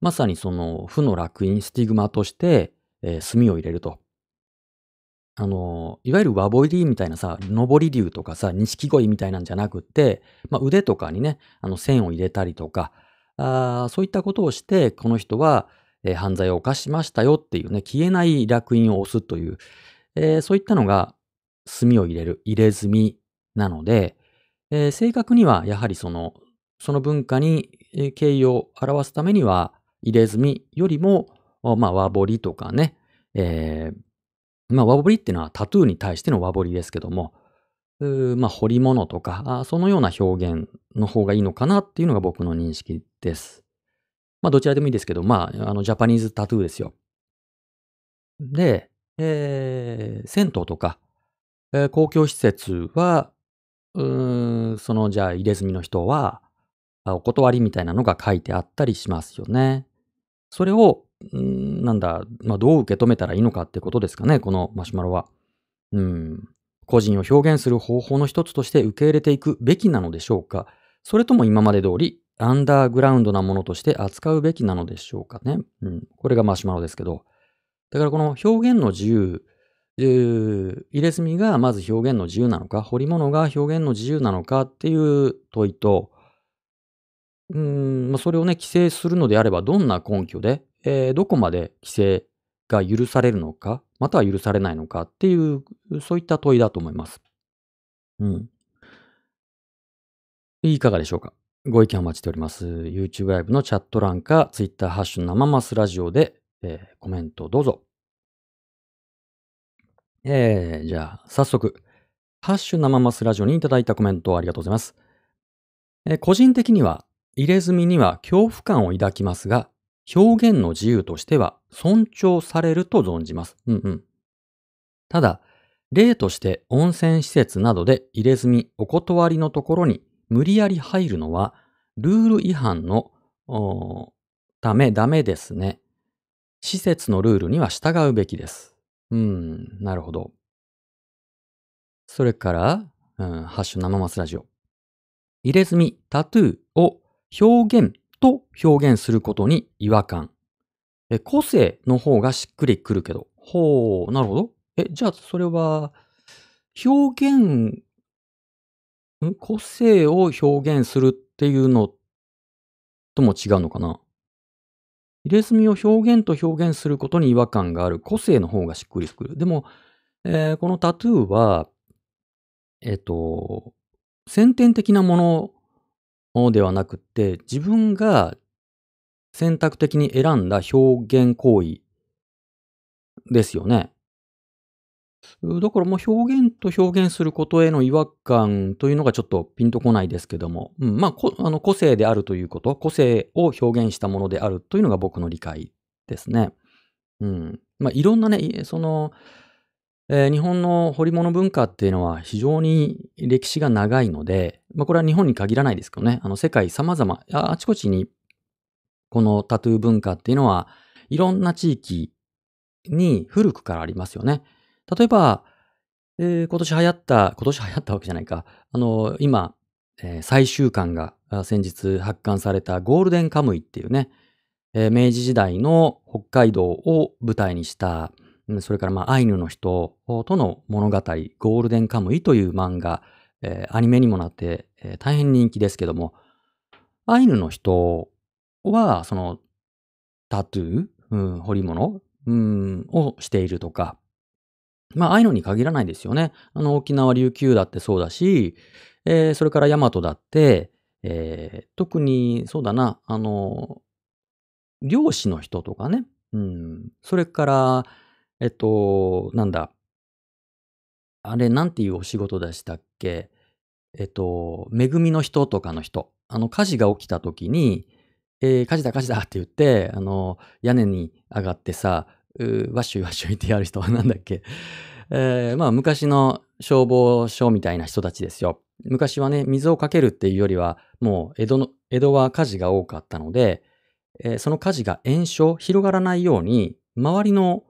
まさにその負の烙印、スティグマとして、えー、墨を入れると。あの、いわゆる和彫りみたいなさ、上り竜とかさ、錦鯉みたいなんじゃなくって、まあ、腕とかにね、あの線を入れたりとか、あそういったことをして、この人は、えー、犯罪を犯しましたよっていうね、消えない烙印を押すという、えー、そういったのが墨を入れる、入れ墨なので、えー、正確にはやはりその、その文化に敬意を表すためには、入れ墨よりも、まあ、和彫りとかね、えー、まあ、和彫りっていうのはタトゥーに対しての和彫りですけども、まあ、彫り物とか、そのような表現の方がいいのかなっていうのが僕の認識です。まあ、どちらでもいいですけど、まあ、あの、ジャパニーズタトゥーですよ。で、えー、銭湯とか、えー、公共施設は、うん、その、じゃあ、入れ墨の人は、お断りみたいなのが書いてあったりしますよね。それを、んなんだ、まあ、どう受け止めたらいいのかってことですかね、このマシュマロは。うん。個人を表現する方法の一つとして受け入れていくべきなのでしょうかそれとも今まで通り、アンダーグラウンドなものとして扱うべきなのでしょうかね。うん。これがマシュマロですけど。だからこの表現の自由、入れ墨がまず表現の自由なのか、彫り物が表現の自由なのかっていう問いと、うん、まあ、それをね、規制するのであれば、どんな根拠で、えー、どこまで規制が許されるのか、または許されないのかっていう、そういった問いだと思います。うん。いかがでしょうか？ご意見お待ちしております。YouTube ライブのチャット欄か、Twitter ハッシュ生マスラジオで、えー、コメントどうぞ。えー、じゃあ、早速、ハッシュ生マスラジオにいただいたコメントありがとうございます。えー、個人的には、入れ墨には恐怖感を抱きますが、表現の自由としては尊重されると存じます。うんうん。ただ、例として温泉施設などで入れ墨お断りのところに無理やり入るのはルール違反のためダメですね。施設のルールには従うべきです。うん、なるほど。それから、うん、ハッシュ生マスラジオ。入れ墨、タトゥーを表現と表現することに違和感。え、個性の方がしっくりくるけど。ほう、なるほど。え、じゃあそれは、表現、ん？個性を表現するっていうのとも違うのかな？入れ墨を表現と表現することに違和感がある個性の方がしっくりくる。でも、えー、このタトゥーは、えっ、ー、と、先天的なものではなくて、自分が選択的に選んだ表現行為ですよね。だからもう表現と表現することへの違和感というのがちょっとピンとこないですけども、うん、まああの個性であるということ、個性を表現したものであるというのが僕の理解ですね。うん。まあいろんなね、その、えー、日本の彫り物文化っていうのは非常に歴史が長いので、まあ、これは日本に限らないですけどね、あの世界様々、あちこちにこのタトゥー文化っていうのはいろんな地域に古くからありますよね。例えば、えー、今年流行った、今年流行ったわけじゃないか、あの、今、えー、最終巻が先日発刊されたゴールデンカムイっていうね、えー、明治時代の北海道を舞台にしたそれからまあアイヌの人との物語、ゴールデンカムイという漫画、えー、アニメにもなって、えー、大変人気ですけども、アイヌの人は、そのタトゥー、うん、彫り物、うん、をしているとか、まあ、アイヌに限らないですよね。あの、沖縄琉球だってそうだし、えー、それからヤマトだって、えー、特に、そうだな、あの、漁師の人とかね、うん、それから、えっと、なんだ。あれ、なんていうお仕事でしたっけ？えっと、恵みの人とかの人。あの、火事が起きた時に、えー、火事だ火事だって言って、あの、屋根に上がってさ、うわっしょいわっしょいってやる人はなんだっけ？えー、まあ、昔の消防署みたいな人たちですよ。昔はね、水をかけるっていうよりは、もう江戸の、江戸は火事が多かったので、えーその火事が延焼、広がらないように、周りの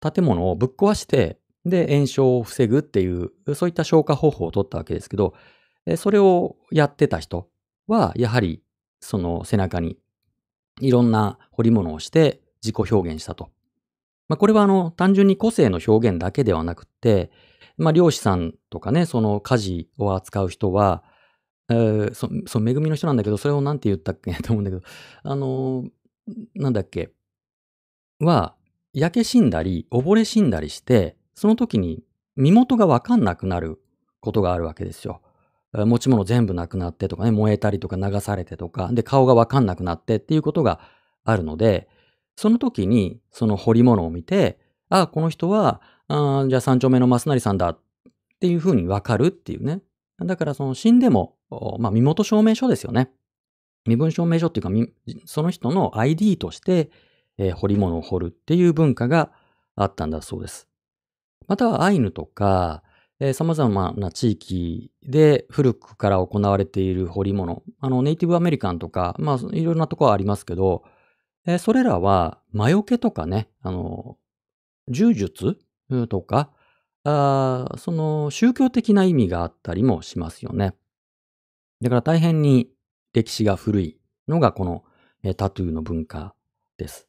建物をぶっ壊して、で、延焼を防ぐっていう、そういった消火方法を取ったわけですけど、えーそれをやってた人は、やはり、その背中にいろんな彫り物をして自己表現したと。まあ、これはあの、単純に個性の表現だけではなくて、まあ、漁師さんとかね、その家事を扱う人は、えーそ、その恵みの人なんだけど、それをなんて言ったっけと思うんだけど、あのーなんだっけ、は、焼け死んだり、溺れ死んだりして、その時に身元がわかんなくなることがあるわけですよ。持ち物全部なくなってとかね、燃えたりとか流されてとか、で、顔がわかんなくなってっていうことがあるので、その時にその彫り物を見て、ああこの人は、あじゃあ三丁目の増成さんだっていうふうにわかるっていうね。だからその死んでも、まあ身元証明書ですよね。身分証明書っていうか、その人の ID として、えー彫り物を彫るっていう文化があったんだそうです。またはアイヌとか、えー様々な地域で古くから行われている彫り物、あのネイティブアメリカンとか、まあいろんなところありますけど、えーそれらは魔除けとかね、あの、柔術？とか、あその宗教的な意味があったりもしますよね。だから大変に歴史が古いのがこのえータトゥーの文化です。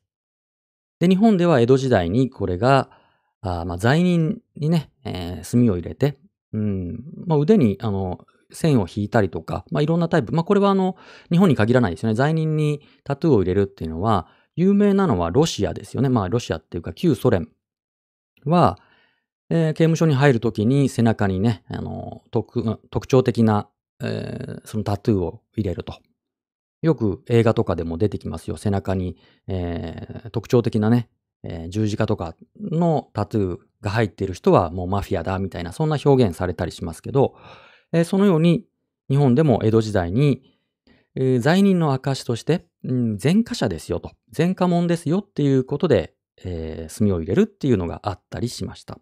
で、日本では江戸時代にこれが、あまあ、罪人にね、えー墨を入れて、うん、まあ、腕に、あの、線を引いたりとか、まあ、いろんなタイプ。まあ、これはあの、日本に限らないですよね。罪人にタトゥーを入れるっていうのは、有名なのはロシアですよね。まあ、ロシアっていうか、旧ソ連は、えー刑務所に入るときに背中にね、あの、特、特徴的な、えーそのタトゥーを入れると。よく映画とかでも出てきますよ。背中に、えー特徴的なね、えー十字架とかのタトゥーが入っている人はもうマフィアだみたいな、そんな表現されたりしますけど、えそのように日本でも江戸時代に、え罪人の証として、うん、前科者ですよと、前科者ですよっていうことで、えー墨を入れるっていうのがあったりしました。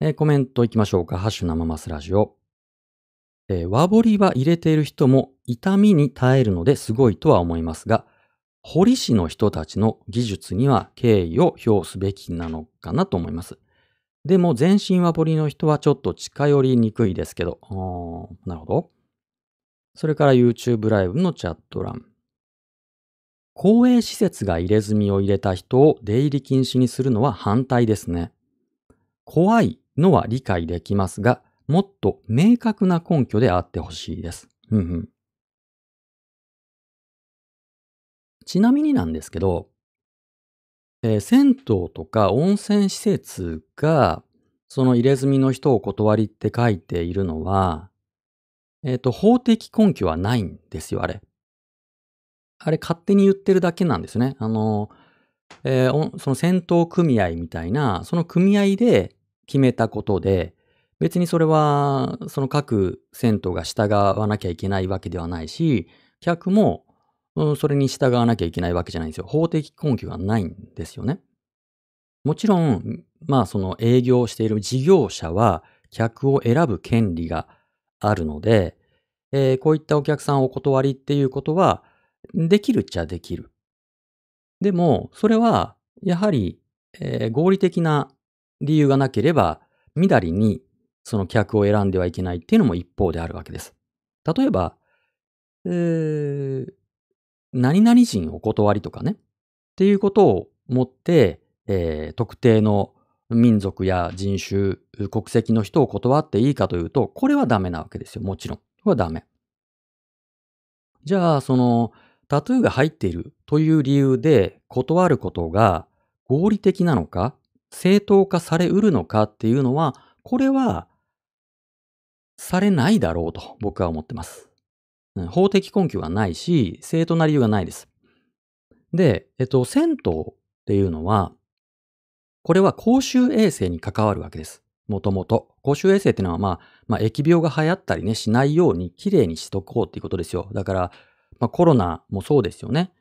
えーコメントいきましょうか。ハッシュ生マスラジオ。えー和彫りは入れている人も痛みに耐えるのですごいとは思いますが、彫り師の人たちの技術には敬意を表すべきなのかなと思います。でも全身和彫りの人はちょっと近寄りにくいですけど、なるほど。それから YouTube ライブのチャット欄。公営施設が入れ墨を入れた人を出入り禁止にするのは反対ですね。怖いのは理解できますが、もっと明確な根拠であってほしいです。ちなみになんですけど、えー銭湯とか温泉施設が、その入れ墨の人を断りって書いているのは、えっ、と、法的根拠はないんですよ、あれ。あれ、勝手に言ってるだけなんですね。あの、えーその戦闘組合みたいな、その組合で決めたことで、別にそれは、その各銭湯が従わなきゃいけないわけではないし、客も、それに従わなきゃいけないわけじゃないんですよ。法的根拠がないんですよね。もちろん、まあその営業している事業者は客を選ぶ権利があるので、えーこういったお客さんお断りっていうことはできるっちゃできる。でも、それはやはり、えー合理的な理由がなければ、みだりにその客を選んではいけないっていうのも一方であるわけです。例えば、えー何々人お断りとかね、っていうことをもって、えー特定の民族や人種、国籍の人を断っていいかというと、これはダメなわけですよ。もちろん。これはダメ。じゃあ、その、タトゥーが入っているという理由で断ることが合理的なのか、正当化されうるのかっていうのは、これは、されないだろうと僕は思ってます。法的根拠がないし、正当な理由がないです。で、えっと、銭湯っていうのは、これは公衆衛生に関わるわけです。もともと。公衆衛生っていうのは、まあ、まあ、疫病が流行ったりね、しないようにきれいにしとこうっていうことですよ。だから、まあ、コロナもそうですよね。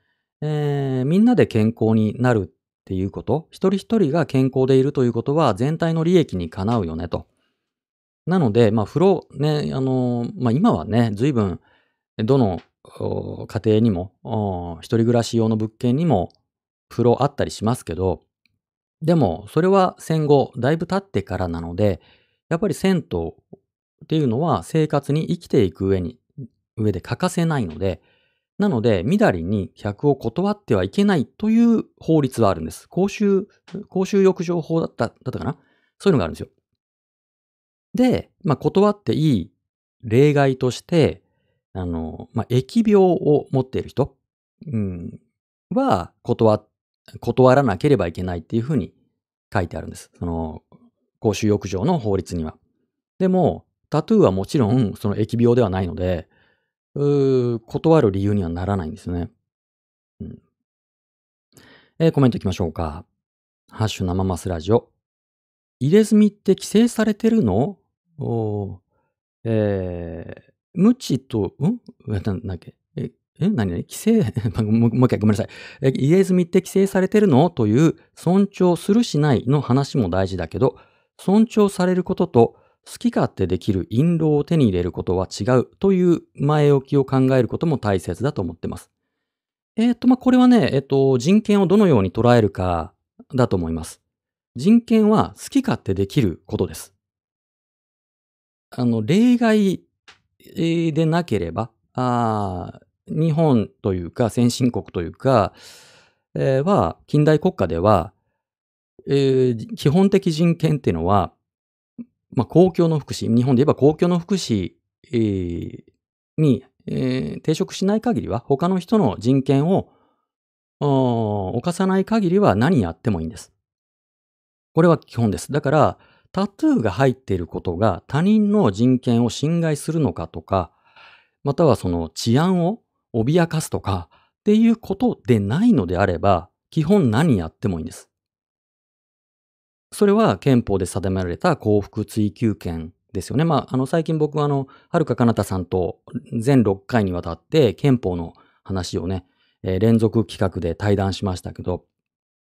えーみんなで健康になるっていうこと、一人一人が健康でいるということは全体の利益にかなうよねと。なので、まあ、風呂ね、あの、まあ、今はね、随分、どの家庭にも、一人暮らし用の物件にも風呂あったりしますけど、でも、それは戦後、だいぶ経ってからなので、やっぱり銭湯っていうのは生活に生きていく上に、上で欠かせないので、なので、みだりに客を断ってはいけないという法律はあるんです。公衆、公衆浴場法だった、だったかな？そういうのがあるんですよ。で、まあ、断っていい例外として、あの、まあ、疫病を持っている人、うん、は断、断らなければいけないっていうふうに書いてあるんです。その、公衆浴場の法律には。でも、タトゥーはもちろんその疫病ではないので、う断る理由にはならないんですね。うんえー、コメントいきましょうか。ハッシュ生マスラジオ。入れ墨って規制されてるの？おえー、無知と、うん？なんだっけ？え、え？何？規制？もう一回ごめんなさい。え、入れ墨って規制されてるの？という尊重するしないの話も大事だけど、尊重されることと好き勝手できる印籠を手に入れることは違うという前置きを考えることも大切だと思ってます。えっ、と、まあ、これはね、えっ、と、人権をどのように捉えるかだと思います。人権は好き勝手できることです。あの、例外でなければ、あ日本というか先進国というか、えー、は、近代国家では、えー、基本的人権っていうのは、まあ、公共の福祉、日本で言えば公共の福祉、えー、に、えー、抵触しない限りは、他の人の人権を犯さない限りは何やってもいいんです。これは基本です。だから、タトゥーが入っていることが他人の人権を侵害するのかとか、またはその治安を脅かすとかっていうことでないのであれば、基本何やってもいいんです。それは憲法で定められた幸福追求権ですよね。まあ、あの、最近僕はあの、はるかかなたさんと全6回にわたって憲法の話をね、えー、連続企画で対談しましたけど、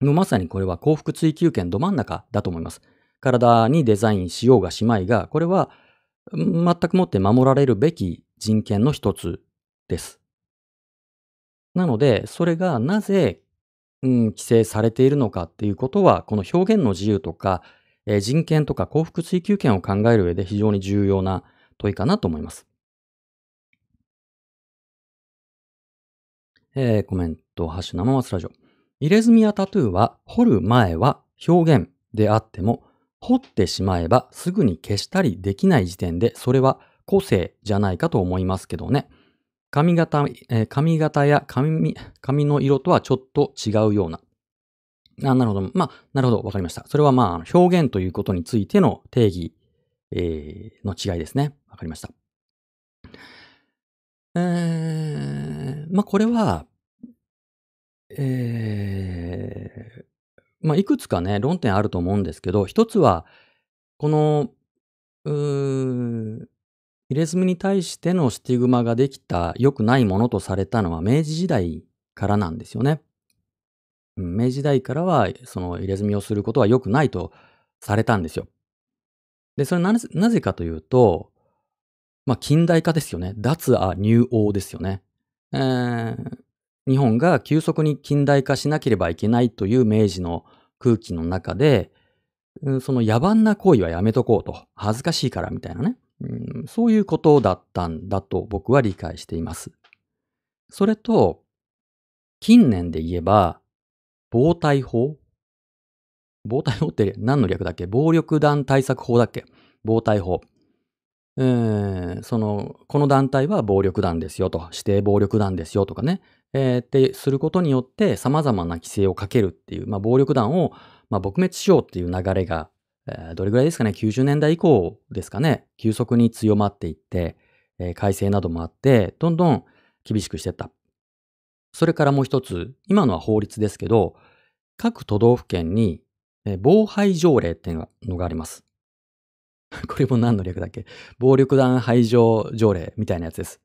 まさにこれは幸福追求権ど真ん中だと思います。体にデザインしようがしまいが、これは全くもって守られるべき人権の一つです。なので、それがなぜうん、規制されているのかっていうことは、この表現の自由とか、えー、人権とか幸福追求権を考える上で非常に重要な問いかなと思います。えー、コメント、ハッシュ生松ラジオ。入れ墨やタトゥーは彫る前は表現であっても、彫ってしまえばすぐに消したりできない時点でそれは個性じゃないかと思いますけどね。髪型、えー、髪型や髪、髪の色とはちょっと違うような。あ、なるほど。まあ、なるほど。わかりました。それはまあ、表現ということについての定義、えー、の違いですね。わかりました。えー、まあ、これは、えー、まあ、いくつかね、論点あると思うんですけど、一つは、この、うー入れ墨に対してのスティグマができた良くないものとされたのは明治時代からなんですよね。明治時代からはその入れ墨をすることは良くないとされたんですよ。で、それなぜなぜかというと、まあ近代化ですよね。脱ア入王ですよね。えー、日本が急速に近代化しなければいけないという明治の空気の中で、その野蛮な行為はやめとこうと。恥ずかしいからみたいなね。うん、そういうことだったんだと僕は理解しています。それと、近年で言えば、防体法？防体法って何の略だっけ？暴力団対策法だっけ？防体法。えー、その、この団体は暴力団ですよと、指定暴力団ですよとかね、えー、ってすることによって様々な規制をかけるっていう、まあ、暴力団を、まあ、撲滅しようっていう流れがえどれぐらいですかね、90年代以降ですかね、急速に強まっていって、え改正などもあって、どんどん厳しくしていった。それからもう一つ、今のは法律ですけど、各都道府県に、え防廃条例っていうのがあります。これも何の略だっけ？暴力団排除条例みたいなやつです。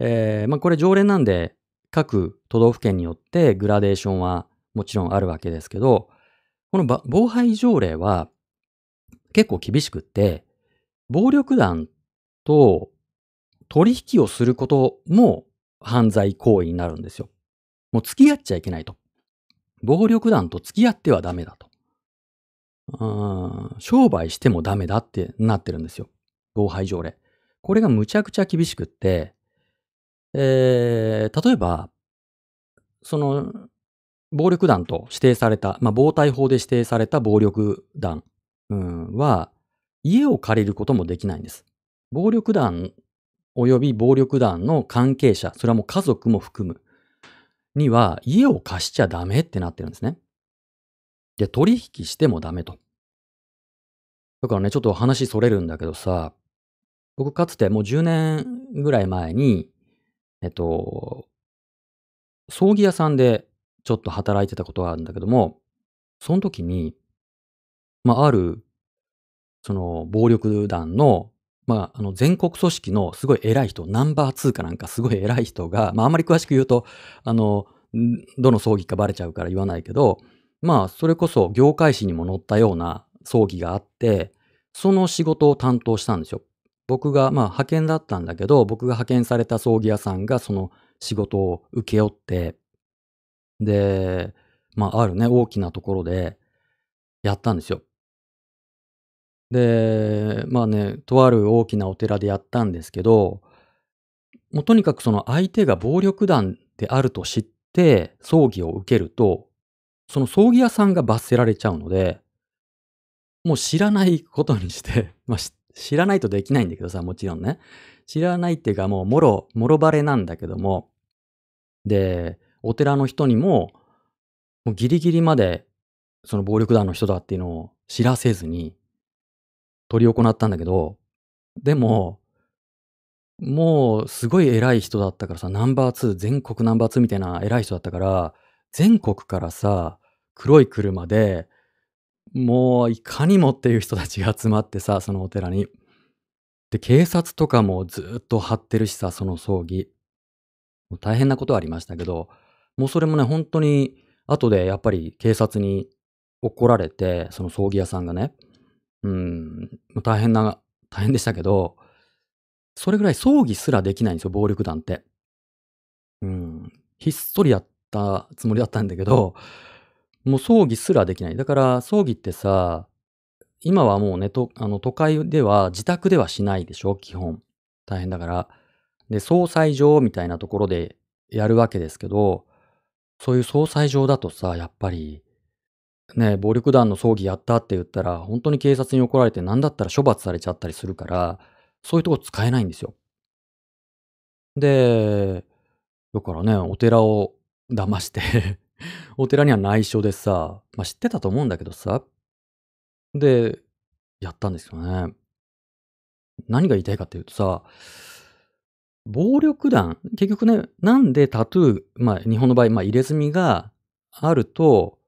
えー、まあこれ条例なんで、各都道府県によってグラデーションはもちろんあるわけですけど、この防廃条例は結構厳しくって、暴力団と取引をすることも犯罪行為になるんですよ。もう付き合っちゃいけないと。暴力団と付き合ってはダメだと。うん商売してもダメだってなってるんですよ。防犯条例。これがむちゃくちゃ厳しくって、えー、例えば、その、暴力団と指定された、まあ、暴対法で指定された暴力団、うん、は、家を借りることもできないんです。暴力団及び暴力団の関係者、それはもう家族も含む、には家を貸しちゃダメってなってるんですね。で、取引してもダメと。だからね、ちょっと話それるんだけどさ、僕かつてもう10年ぐらい前に、えっと、葬儀屋さんでちょっと働いてたことがあるんだけども、その時に、まあ、ある、その、暴力団の、まあ、あの、全国組織のすごい偉い人、ナンバー2かなんかすごい偉い人が、まあ、あまり詳しく言うと、あの、どの葬儀かバレちゃうから言わないけど、まあ、それこそ業界誌にも載ったような葬儀があって、その仕事を担当したんですよ。僕が、まあ、派遣だったんだけど、僕が派遣された葬儀屋さんがその仕事を請け負って、で、まあ、あるね、大きなところでやったんですよ。で、まあね、とある大きなお寺でやったんですけど、もうとにかくその相手が暴力団であると知って葬儀を受けると、その葬儀屋さんが罰せられちゃうので、もう知らないことにして まあ、知知らないとできないんだけどさ、もちろんね。知らないっていうかもうもろ、もろバレなんだけども、で、お寺の人にも、もうギリギリまでその暴力団の人だっていうのを知らせずに取り行ったんだけど、でも、もうすごい偉い人だったからさ、ナンバー2、全国ナンバー2みたいな偉い人だったから、全国からさ、黒い車で、もういかにもっていう人たちが集まってさ、そのお寺に。で、警察とかもずっと張ってるしさ、その葬儀。もう大変なことはありましたけど、もうそれもね、本当に、後でやっぱり警察に怒られて、その葬儀屋さんがね、うん、大変な、大変でしたけど、それぐらい葬儀すらできないんですよ、暴力団って。うん、ひっそりやったつもりだったんだけど、もう葬儀すらできない。だから葬儀ってさ、今はもうね、とあの都会では自宅ではしないでしょ、基本。大変だから。で、総裁場みたいなところでやるわけですけど、そういう総裁場だとさ、やっぱり、ね、暴力団の葬儀やったって言ったら、本当に警察に怒られて、何だったら処罰されちゃったりするから、そういうとこ使えないんですよ。で、だからね、お寺を騙してお寺には内緒でさ、まあ、知ってたと思うんだけどさ、で、やったんですよね。何が言いたいかっていうとさ、暴力団、結局ね、なんでタトゥー、まあ日本の場合、まあ入れ墨があると、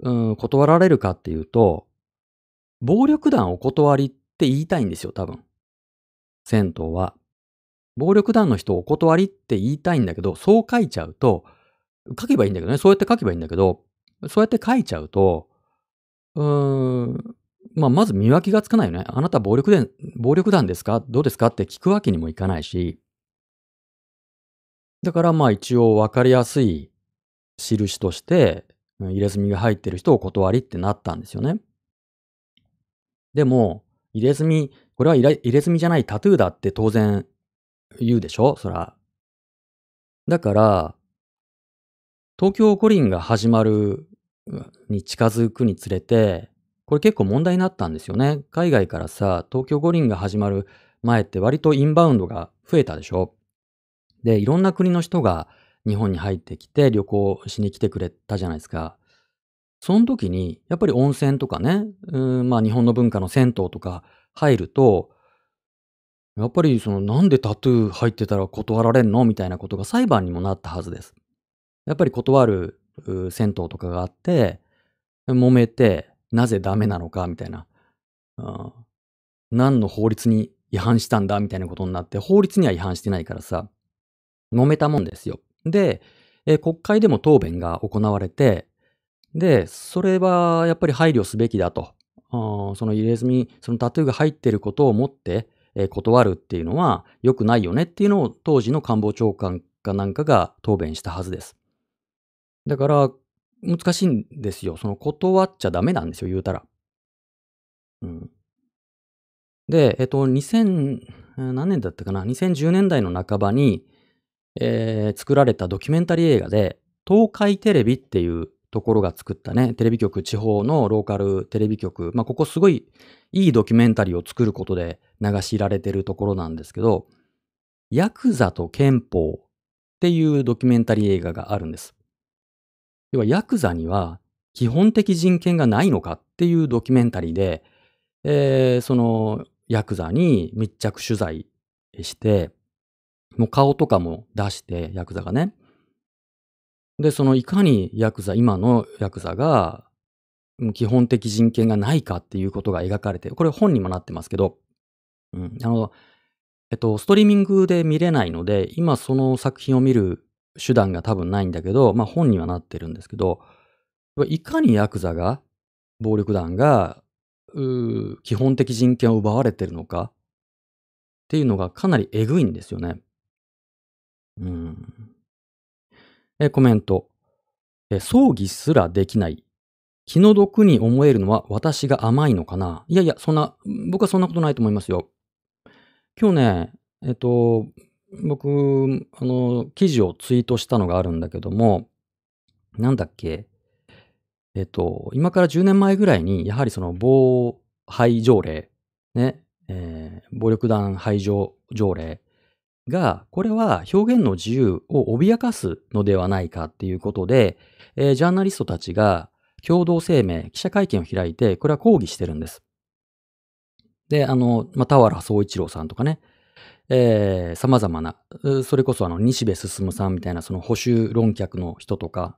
うん、断られるかっていうと、暴力団お断りって言いたいんですよ、多分。銭湯は。暴力団の人お断りって言いたいんだけど、そう書いちゃうと、書けばいいんだけどね、そうやって書けばいいんだけど、そうやって書いちゃうと、うーん、まあ、まず見分けがつかないよね。あなた暴力団、暴力団ですか？どうですか？って聞くわけにもいかないし。だからまあ一応分かりやすい印として、入れ墨が入ってる人を断りってなったんですよね。でも、入れ墨、これは入れ墨じゃないタトゥーだって当然言うでしょ？そら。だから、東京五輪が始まるに近づくにつれて、これ結構問題になったんですよね。海外からさ、東京五輪が始まる前って割とインバウンドが増えたでしょ。で、いろんな国の人が日本に入ってきて旅行しに来てくれたじゃないですか。その時に、やっぱり温泉とかね、うんまあ日本の文化の銭湯とか入ると、やっぱりそのなんでタトゥー入ってたら断られんの？みたいなことが裁判にもなったはずです。やっぱり断る銭湯とかがあって、揉めて、なぜダメなのかみたいな、うん、何の法律に違反したんだみたいなことになって、法律には違反してないからさ、揉めたもんですよ。で、え国会でも答弁が行われて、で、それはやっぱり配慮すべきだと。その入れ墨、そのタトゥーが入ってることをもって、えー断るっていうのは良くないよねっていうのを当時の官房長官かなんかが答弁したはずです。だから、難しいんですよ。その断っちゃダメなんですよ、言うたら。うん。で、えっと、2000、何年だったかな ?2010 年代の半ばに、えー作られたドキュメンタリー映画で、東海テレビっていうところが作ったね、テレビ局、地方のローカルテレビ局、まあ、ここすごいいいドキュメンタリーを作ることで流しられてるところなんですけど、ヤクザと憲法っていうドキュメンタリー映画があるんです。要は、ヤクザには基本的人権がないのかっていうドキュメンタリーで、えーそのヤクザに密着取材して、もう顔とかも出して、ヤクザがね。で、そのいかにヤクザ、今のヤクザが、基本的人権がないかっていうことが描かれて、これ本にもなってますけど、うん、あの、えっと、ストリーミングで見れないので、今その作品を見る手段が多分ないんだけど、まあ本にはなってるんですけど、いかにヤクザが、暴力団が、うー基本的人権を奪われてるのかっていうのがかなりえぐいんですよね。うん。え、コメント。え、葬儀すらできない。気の毒に思えるのは私が甘いのかないやいや、そんな、僕はそんなことないと思いますよ。今日ね、えっと、僕、あの、記事をツイートしたのがあるんだけども、なんだっけ、えっと、今から10年前ぐらいに、やはりその防廃条例、ね、えー暴力団排除条例が、これは表現の自由を脅かすのではないかっていうことで、えージャーナリストたちが共同声明、記者会見を開いて、これは抗議してるんです。で、あの、まあ、田原総一郎さんとかね、えー、様々な、それこそあの、西部進さんみたいなその保守論客の人とか、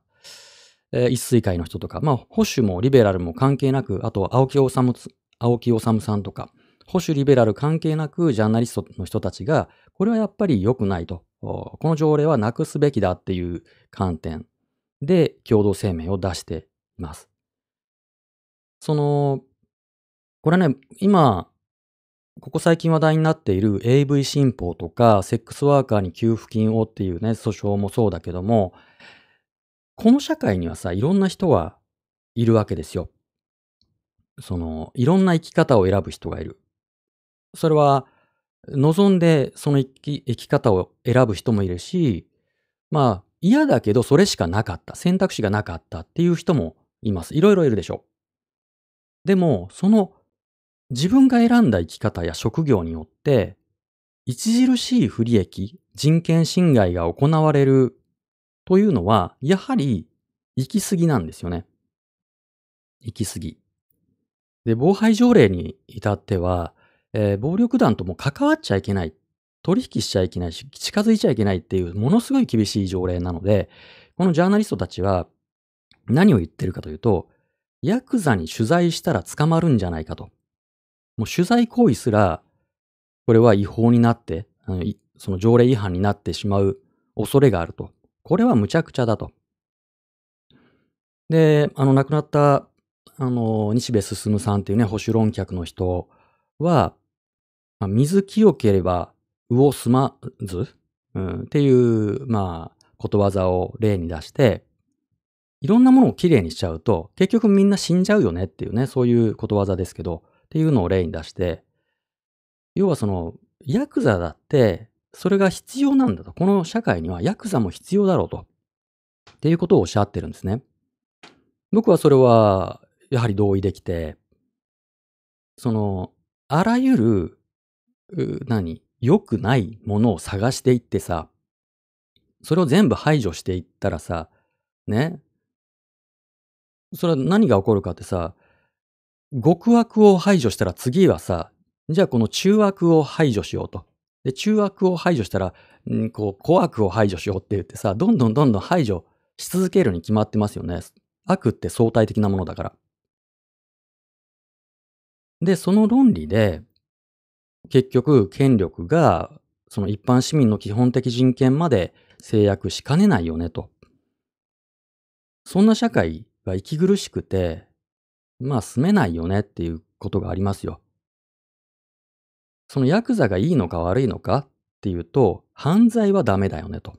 えー一水会の人とか、まあ、保守もリベラルも関係なく、あと、青木治つ青木治さんとか、保守リベラル関係なく、ジャーナリストの人たちが、これはやっぱり良くないと。この条例はなくすべきだっていう観点で共同声明を出しています。その、これね、今、ここ最近話題になっている AV 新法とか、セックスワーカーに給付金をっていうね、訴訟もそうだけども、この社会にはさ、いろんな人がいるわけですよ。その、いろんな生き方を選ぶ人がいる。それは、望んでその生き生き方を選ぶ人もいるし、まあ、嫌だけどそれしかなかった。選択肢がなかったっていう人もいます。いろいろいるでしょう。でも、その自分が選んだ生き方や職業によって、著しい不利益、人権侵害が行われるというのは、やはり行き過ぎなんですよね。行き過ぎ。で、防廃条例に至っては、えー暴力団とも関わっちゃいけない。取引しちゃいけないし、近づいちゃいけないっていう、ものすごい厳しい条例なので、このジャーナリストたちは何を言ってるかというと、ヤクザに取材したら捕まるんじゃないかと。もう取材行為すら、これは違法になって、その条例違反になってしまう恐れがあると。これは無茶苦茶だと。で、あの、亡くなった、あの、西部進さんっていうね、保守論客の人は、まあ水清ければ魚すまず、うん、っていう、まあ、ことわざを例に出して、いろんなものをきれいにしちゃうと、結局みんな死んじゃうよねっていうね、そういうことわざですけど、っていうのを例に出して、要はその、ヤクザだって、それが必要なんだと。この社会にはヤクザも必要だろうと。っていうことをおっしゃってるんですね。僕はそれは、やはり同意できて、その、あらゆる、何良くないものを探していってさ、それを全部排除していったらさ、ね。それは何が起こるかってさ、極悪を排除したら次はさ、じゃあこの中悪を排除しようと。で、中悪を排除したら、んこう、小悪を排除しようって言ってさ、どんどんどんどん排除し続けるに決まってますよね。悪って相対的なものだから。で、その論理で、結局、権力が、その一般市民の基本的人権まで制約しかねないよねと。そんな社会が息苦しくて、まあ住めないよねっていうことがありますよ。そのヤクザがいいのか悪いのかっていうと、犯罪はダメだよねと。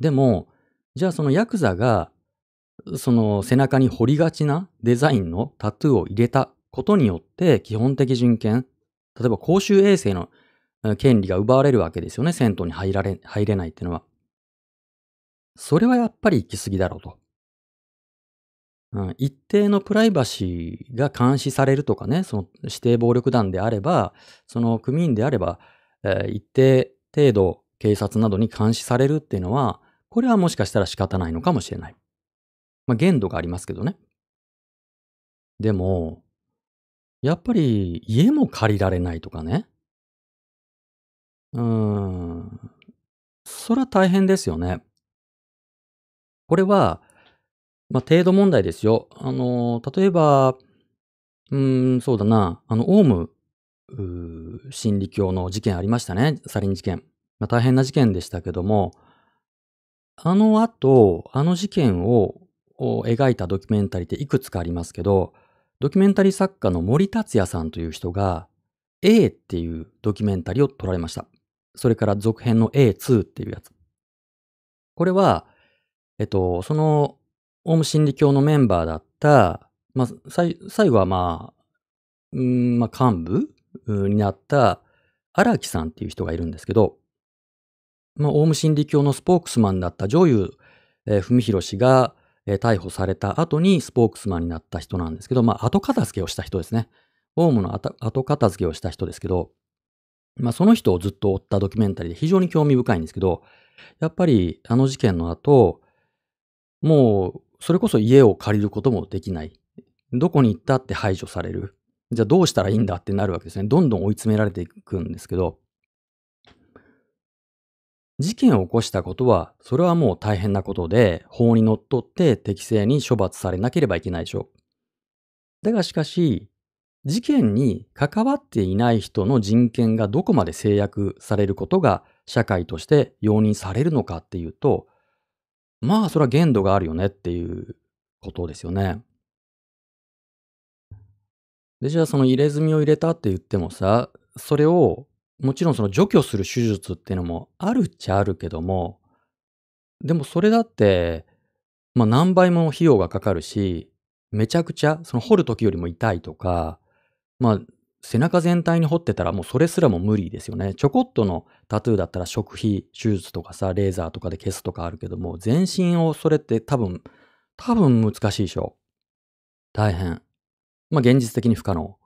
でも、じゃあそのヤクザが、その背中に彫りがちなデザインのタトゥーを入れたことによって基本的人権、例えば公衆衛生の権利が奪われるわけですよね。銭湯に入られ、入れないっていうのは。それはやっぱり行き過ぎだろうと。うん、一定のプライバシーが監視されるとかね、その指定暴力団であれば、その組員であれば、えー、一定程度警察などに監視されるっていうのは、これはもしかしたら仕方ないのかもしれない。まあ、限度がありますけどね。でも、やっぱり家も借りられないとかね。うーん。それは大変ですよね。これは、まあ、程度問題ですよ。あの、例えば、うん、そうだな、あの、オウム、真理教の事件ありましたね。サリン事件。まあ、大変な事件でしたけども、あの後、あの事件を描いたドキュメンタリーっていくつかありますけど、ドキュメンタリー作家の森達也さんという人が、A っていうドキュメンタリーを撮られました。それから続編の A2 っていうやつ。これは、えっと、そのオウム真理教のメンバーだった、まあ、最後はまあ、うん、まあ、幹部になった荒木さんっていう人がいるんですけど、まあ、オウム真理教のスポークスマンだった上優、えー、文弘氏が、えー、逮捕された後にスポークスマンになった人なんですけど、まあ、後片付けをした人ですね。オウムの後片付けをした人ですけど、まあ、その人をずっと追ったドキュメンタリーで非常に興味深いんですけど、やっぱりあの事件の後、もうそれこそ家を借りることもできない。どこに行ったって排除される。じゃあどうしたらいいんだってなるわけですね。どんどん追い詰められていくんですけど、事件を起こしたことは、それはもう大変なことで、法にのっとって適正に処罰されなければいけないでしょう。だがしかし、事件に関わっていない人の人権がどこまで制約されることが社会として容認されるのかっていうと、まあ、それは限度があるよねっていうことですよね。で、じゃあその入れ墨を入れたって言ってもさ、それをもちろんその除去する手術っていうのもあるっちゃあるけども、でもそれだって、まあ何倍も費用がかかるし、めちゃくちゃ、その掘る時よりも痛いとか、まあ背中全体に掘ってたらもうそれすらも無理ですよね。ちょこっとのタトゥーだったら食費手術とかさ、レーザーとかで消すとかあるけども、全身をそれって多分、多分難しいでしょ。大変。まあ現実的に不可能。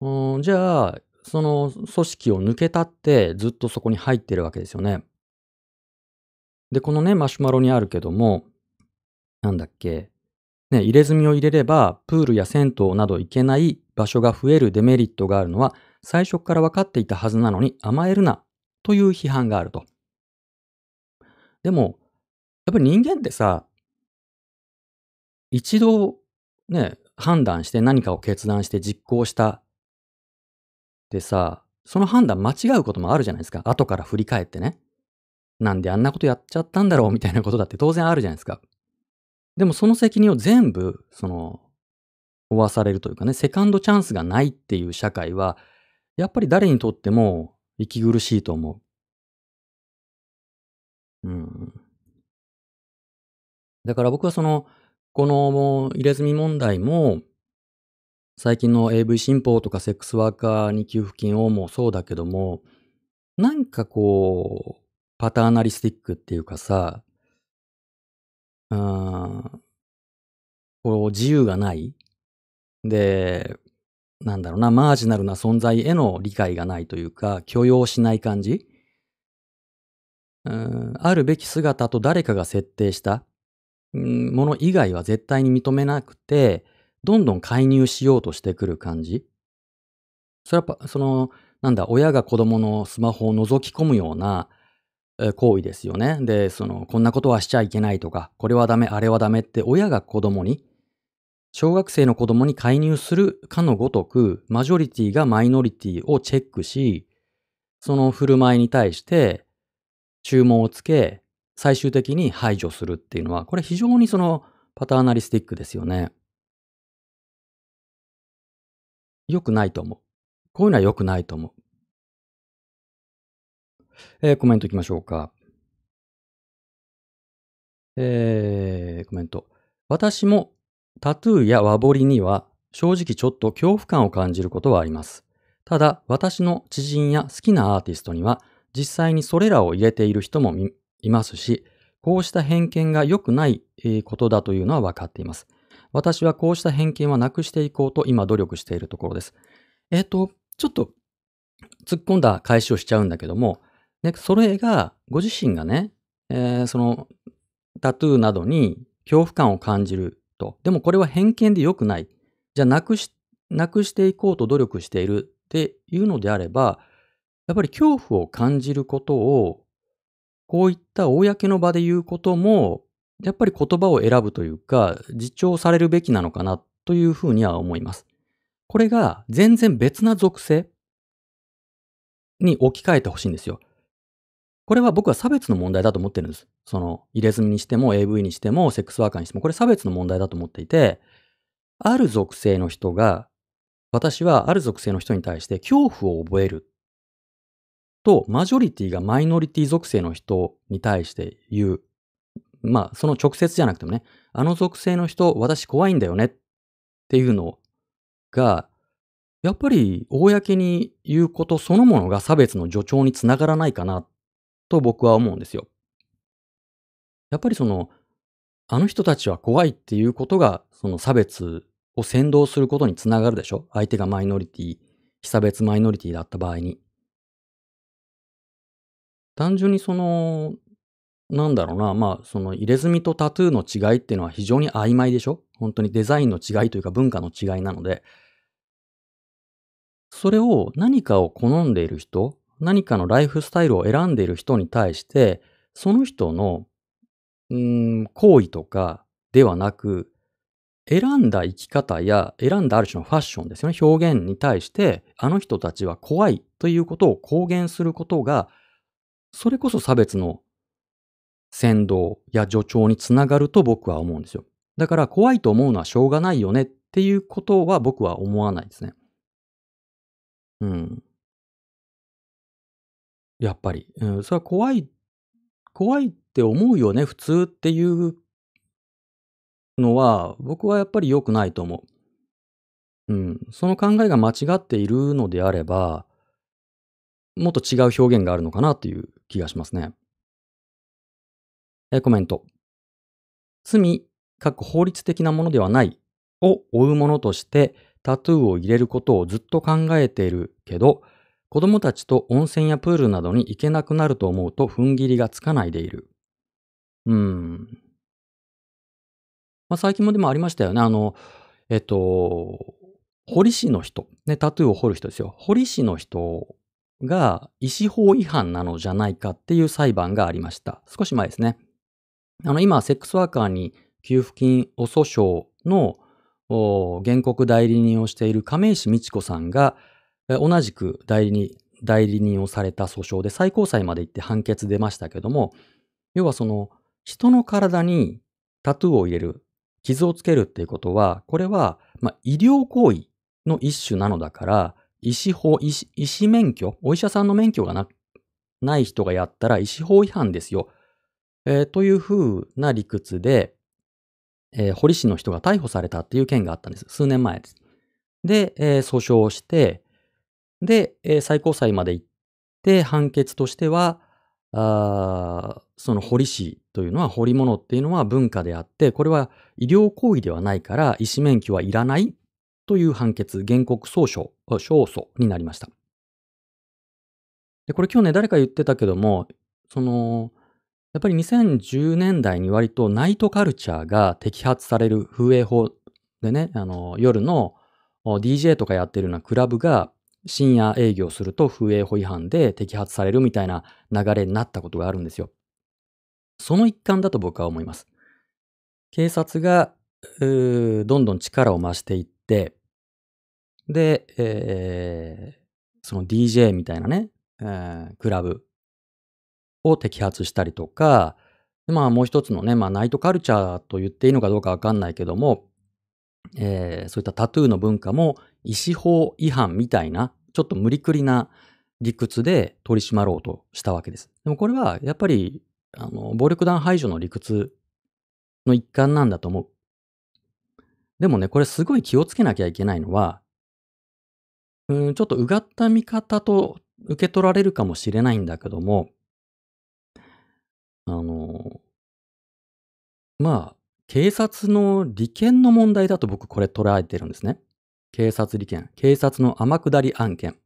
うん、じゃあ、その組織を抜けたってずっとそこに入ってるわけですよね。で、このね、マシュマロにあるけども、なんだっけ、ね、入れ墨を入れれば、プールや銭湯など行けない場所が増えるデメリットがあるのは、最初から分かっていたはずなのに甘えるな、という批判があると。でも、やっぱり人間ってさ、一度ね、判断して何かを決断して実行したでさ、その判断間違うこともあるじゃないですか。後から振り返ってね。なんであんなことやっちゃったんだろうみたいなことだって当然あるじゃないですか。でもその責任を全部、その、負わされるというかね、セカンドチャンスがないっていう社会は、やっぱり誰にとっても息苦しいと思う。うん。だから僕はその、この入れ墨問題も、最近の AV 新法とかセックスワーカーに給付金をもそうだけども、なんかこう、パターナリスティックっていうかさ、うん、こう自由がない。で、なんだろうな、マージナルな存在への理解がないというか、許容しない感じ。うん、あるべき姿と誰かが設定した。もの以外は絶対に認めなくて、どんどん介入しようとしてくる感じ。それはやっぱ、その、なんだ、親が子供のスマホを覗き込むような行為ですよね。で、その、こんなことはしちゃいけないとか、これはダメ、あれはダメって親が子供に、小学生の子供に介入するかのごとく、マジョリティがマイノリティをチェックし、その振る舞いに対して注文をつけ、最終的に排除するっていうのは、これ非常にそのパターナリスティックですよね。良くないと思う。こういうのは良くないと思う。えー、コメントいきましょうか。えー、コメント。私もタトゥーや和彫りには正直ちょっと恐怖感を感じることはあります。ただ、私の知人や好きなアーティストには実際にそれらを入れている人もいますし、こうした偏見が良くないことだというのは分かっています。私はこうした偏見はなくしていこうと今努力しているところです。えっ、ー、と、ちょっと突っ込んだ返しをしちゃうんだけども、ね、それが、ご自身がね、えー、そのタトゥーなどに恐怖感を感じると。でもこれは偏見で良くない。じゃあなくし、なくしていこうと努力しているっていうのであれば、やっぱり恐怖を感じることをこういった公の場で言うことも、やっぱり言葉を選ぶというか、自重されるべきなのかなというふうには思います。これが全然別な属性に置き換えてほしいんですよ。これは僕は差別の問題だと思ってるんです。その入れ墨にしても AV にしてもセックスワーカーにしてもこれ差別の問題だと思っていて、ある属性の人が、私はある属性の人に対して恐怖を覚えると、マジョリティがマイノリティ属性の人に対して言う。まあ、その直接じゃなくてもね、あの属性の人、私怖いんだよねっていうのが、やっぱり公に言うことそのものが差別の助長につながらないかなと僕は思うんですよ。やっぱりその、あの人たちは怖いっていうことが、その差別を先導することにつながるでしょ？相手がマイノリティ、被差別マイノリティだった場合に。単純にその、なんだろうな、まあ、その入れ墨とタトゥーの違いっていうのは非常に曖昧でしょ？本当にデザインの違いというか文化の違いなので、それを何かを好んでいる人、何かのライフスタイルを選んでいる人に対して、その人の、うん、行為とかではなく、選んだ生き方や選んだある種のファッションですよね、表現に対して、あの人たちは怖いということを公言することが、それこそ差別の先導や助長につながると僕は思うんですよ。だから怖いと思うのはしょうがないよねっていうことは僕は思わないですね。うん。やっぱり。うん、それは怖い、怖いって思うよね、普通っていうのは、僕はやっぱり良くないと思う。うん。その考えが間違っているのであれば、もっと違う表現があるのかなという気がしますね。えコメント。罪、かっこ法律的なものではないを追うものとしてタトゥーを入れることをずっと考えているけど、子供たちと温泉やプールなどに行けなくなると思うと踏ん切りがつかないでいる。うん。まあ、最近もでもありましたよね。あの、えっと、彫り師の人、ね、タトゥーを彫る人ですよ。彫り師の人が医師法違反なのじゃないかっていう裁判がありました。少し前ですね。あの、今、セックスワーカーに給付金を訴訟の原告代理人をしている亀石美智子さんが、同じく代理人代理人をされた訴訟で最高裁まで行って判決出ましたけども、要はその人の体にタトゥーを入れる、傷をつけるっていうことは、これは、まあ、医療行為の一種なのだから、医師法、医師医師免許、お医者さんの免許がなない人がやったら医師法違反ですよ。えー、というふうな理屈で、えー、堀市の人が逮捕されたっていう件があったんです。数年前です。で、えー、訴訟をして、で、えー、最高裁まで行って、判決としては、あその堀市というのは、彫り物っていうのは文化であって、これは医療行為ではないから、医師免許はいらないという判決、原告訴訟、勝訴になりました。で、これ今日ね、誰か言ってたけども、その、やっぱり2010年代に割とナイトカルチャーが摘発される風営法でね、あの、夜の DJ とかやってるようなクラブが深夜営業すると風営法違反で摘発されるみたいな流れになったことがあるんですよ。その一環だと僕は思います。警察が、どんどん力を増していって、で、えー、その DJ みたいなね、えー、クラブを摘発したりとか、まあもう一つのね、まあナイトカルチャーと言っていいのかどうかわかんないけども、えー、そういったタトゥーの文化も医師法違反みたいなちょっと無理くりな理屈で取り締まろうとしたわけです。でもこれはやっぱり、あの、暴力団排除の理屈の一環なんだと思う。でもね、これすごい気をつけなきゃいけないのは、うん、ちょっとうがった見方と受け取られるかもしれないんだけども、あの、まあ、警察の利権の問題だと僕これ捉えてるんですね。警察利権。警察の天下り案件。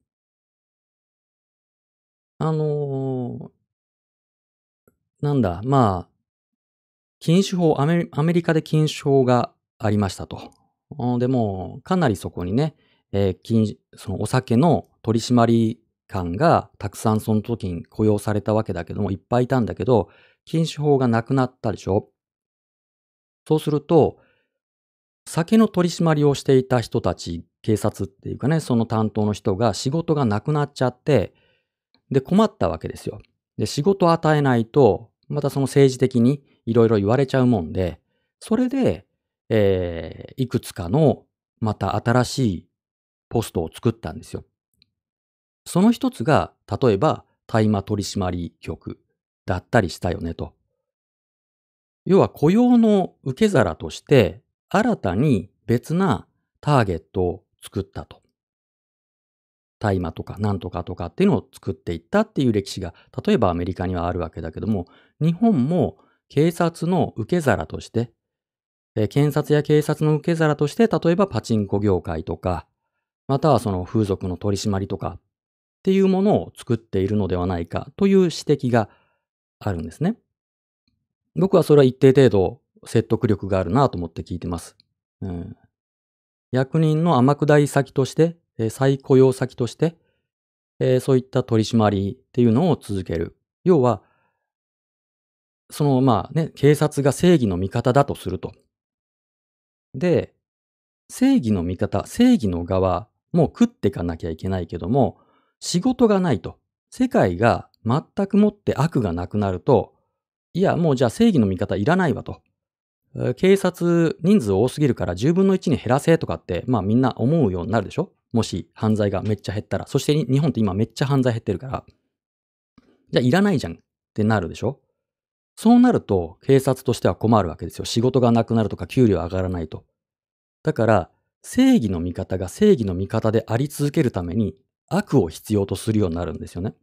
あのなんだ、まあ、禁酒法アメ、アメリカで禁酒法がありましたと。でも、かなりそこにね、えー、そのお酒の取締り官がたくさんその時に雇用されたわけだけども、いっぱいいたんだけど、禁酒法がなくなったでしょそうすると、酒の取り締まりをしていた人たち、警察っていうかね、その担当の人が仕事がなくなっちゃって、で、困ったわけですよ。で、仕事を与えないと、またその政治的にいろいろ言われちゃうもんで、それで、えー、いくつかのまた新しいポストを作ったんですよ。その一つが、例えば大麻取締局だったりしたよねと。要は雇用の受け皿として新たに別なターゲットを作ったと。大麻とかなんとかとかっていうのを作っていったっていう歴史が、例えばアメリカにはあるわけだけども、日本も警察の受け皿として、え検察や警察の受け皿として、例えばパチンコ業界とか、またはその風俗の取り締まりとかっていうものを作っているのではないかという指摘があるんですね。僕はそれは一定程度説得力があるなと思って聞いてます。うん、役人の天下り先として、え再雇用先として、えそういった取り締まりっていうのを続ける。要は、そのまあね、警察が正義の味方だとすると。で、正義の味方、正義の側も食っていかなきゃいけないけども、仕事がないと。世界が全くもって悪がなくなると、いや、もうじゃあ正義の味方いらないわと。警察人数多すぎるから10分の1に減らせとかって、まあみんな思うようになるでしょ？もし犯罪がめっちゃ減ったら。そして日本って今めっちゃ犯罪減ってるから。じゃあいらないじゃんってなるでしょ？そうなると警察としては困るわけですよ。仕事がなくなるとか給料上がらないと。だから正義の味方が正義の味方であり続けるために悪を必要とするようになるんですよね。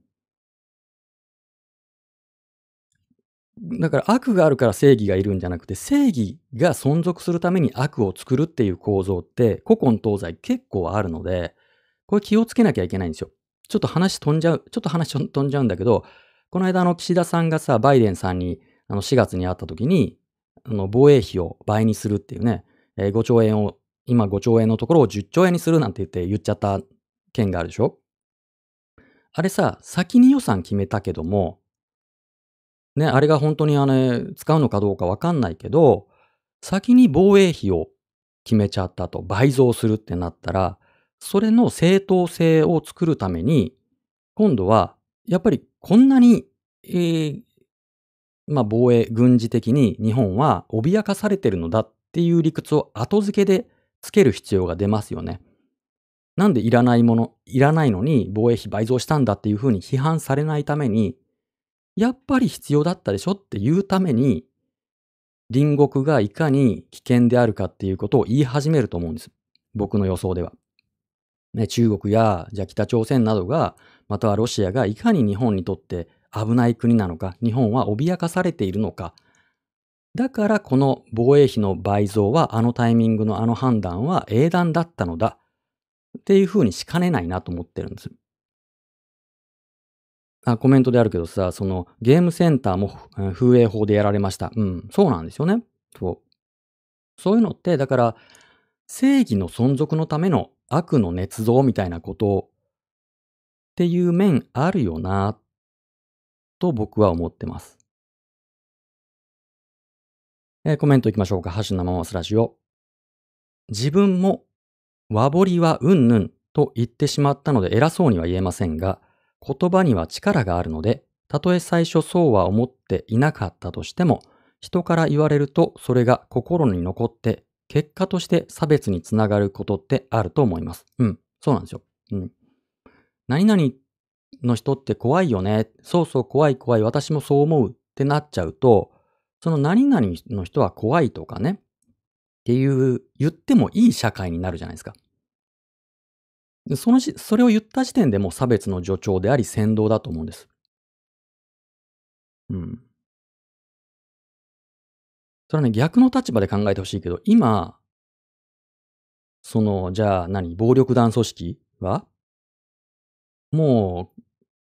だから悪があるから正義がいるんじゃなくて、正義が存続するために悪を作るっていう構造って古今東西結構あるので、これ気をつけなきゃいけないんですよ。ちょっと話飛んじゃう、ちょっと話飛んじゃうんだけど、この間の岸田さんがさ、バイデンさんにあの4月に会った時に、あの防衛費を倍にするっていうね、えー、5兆円を、今5兆円のところを10兆円にするなんて言って言っちゃった件があるでしょあれさ、先に予算決めたけども、ね、あれが本当にあれ、使うのかどうかわかんないけど、先に防衛費を決めちゃったと、倍増するってなったら、それの正当性を作るために、今度は、やっぱりこんなに、えー、まあ防衛、軍事的に日本は脅かされてるのだっていう理屈を後付けでつける必要が出ますよね。なんでいらないもの、いらないのに防衛費倍増したんだっていうふうに批判されないために、やっぱり必要だったでしょっていうために、隣国がいかに危険であるかっていうことを言い始めると思うんです。僕の予想では。ね、中国や、じゃあ北朝鮮などが、またはロシアがいかに日本にとって危ない国なのか、日本は脅かされているのか。だからこの防衛費の倍増はあのタイミングのあの判断は英断だったのだ。っていうふうにしかねないなと思ってるんです。あ、コメントであるけどさ、そのゲームセンターも風営法でやられました。うん、そうなんですよね。そう。そういうのって、だから、正義の存続のための悪の捏造みたいなことっていう面あるよな、と僕は思ってます。えー、コメントいきましょうか。ハッシュ生マスラジオ。自分も和彫りはうんぬんと言ってしまったので偉そうには言えませんが、言葉には力があるので、たとえ最初そうは思っていなかったとしても、人から言われるとそれが心に残って、結果として差別につながることってあると思います。うん、そうなんですよ。うん。何々の人って怖いよね。そうそう怖い怖い。私もそう思うってなっちゃうと、その何々の人は怖いとかね。っていう、言ってもいい社会になるじゃないですか。でそのし、それを言った時点でもう差別の助長であり先導だと思うんです。うん。それはね、逆の立場で考えてほしいけど、今、その、じゃあ何暴力団組織は？も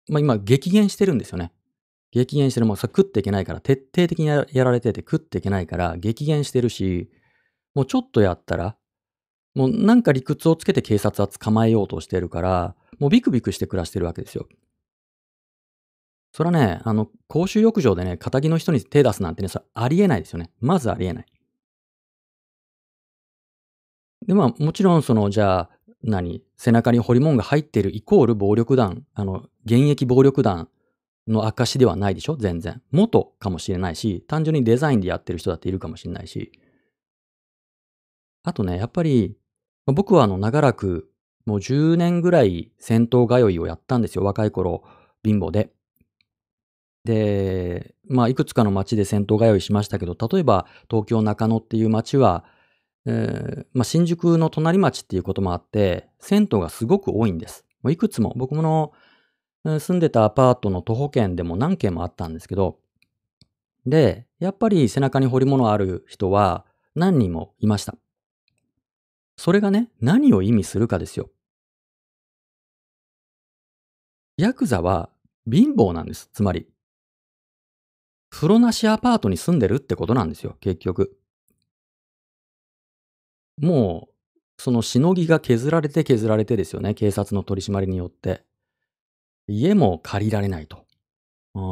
う、まあ、今激減してるんですよね。激減してる。もうさ、食っていけないから、徹底的にやられてて食っていけないから、激減してるし、もうちょっとやったら、もうなんか理屈をつけて警察は捕まえようとしてるから、もうビクビクして暮らしてるわけですよ。それはね、あの、公衆浴場でね、仇の人に手出すなんてね、それありえないですよね。まずありえない。で、まあ、もちろん、その、じゃあ、何背中にホリモンが入ってるイコール暴力団、あの、現役暴力団の証ではないでしょ？全然。元かもしれないし、単純にデザインでやってる人だっているかもしれないし。あとね、やっぱり、僕はあの、長らく、もう10年ぐらい戦闘通いをやったんですよ。若い頃、貧乏で。で、まあ、いくつかの街で戦闘通いしましたけど、例えば東京中野っていう街は、えー、まあ、新宿の隣町っていうこともあって、銭湯がすごく多いんです。いくつも、僕もの住んでたアパートの徒歩圏でも何軒もあったんですけど、で、やっぱり背中に彫り物ある人は何人もいました。それがね、何を意味するかですよ。ヤクザは貧乏なんです。つまり。風呂なしアパートに住んでるってことなんですよ、結局。もう、そのしのぎが削られて削られてですよね、警察の取り締まりによって。家も借りられないと。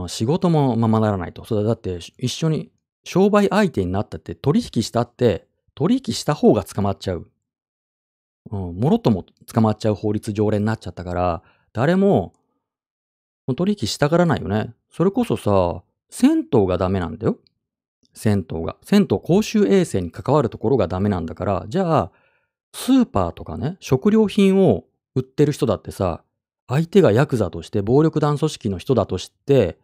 仕事もままならないと。それだって一緒に商売相手になったって取引したって取引した方が捕まっちゃう。うん、もろとも捕まっちゃう法律条例になっちゃったから、誰も取引したがらないよね。それこそさ、銭湯がダメなんだよ。銭湯が。銭湯公衆衛生に関わるところがダメなんだから、じゃあ、スーパーとかね、食料品を売ってる人だってさ、相手がヤクザとして暴力団組織の人だとして、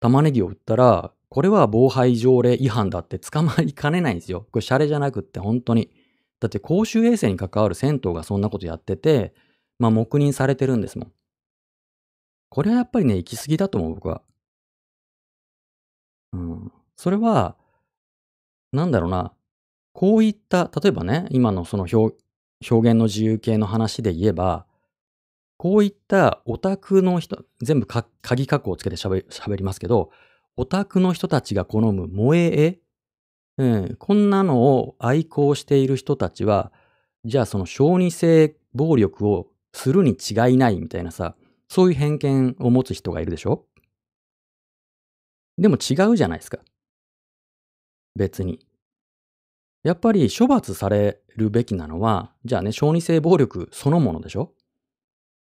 玉ねぎを売ったら、これは防犯条例違反だって捕まりかねないんですよ。これシャレじゃなくって本当に。だって公衆衛生に関わる銭湯がそんなことやってて、まあ黙認されてるんですもん。これはやっぱりね、行き過ぎだと思う、僕は。うん。それは、なんだろうな。こういった、例えばね、今のその表表現の自由系の話で言えば、こういったオタクの人、全部鍵括弧をつけて喋りますけど、オタクの人たちが好む萌え絵、うん、こんなのを愛好している人たちは、じゃあその小児性暴力をするに違いないみたいなさ、そういう偏見を持つ人がいるでしょ？でも違うじゃないですか。別に。やっぱり処罰されるべきなのは、じゃあね、小児性暴力そのものでしょ？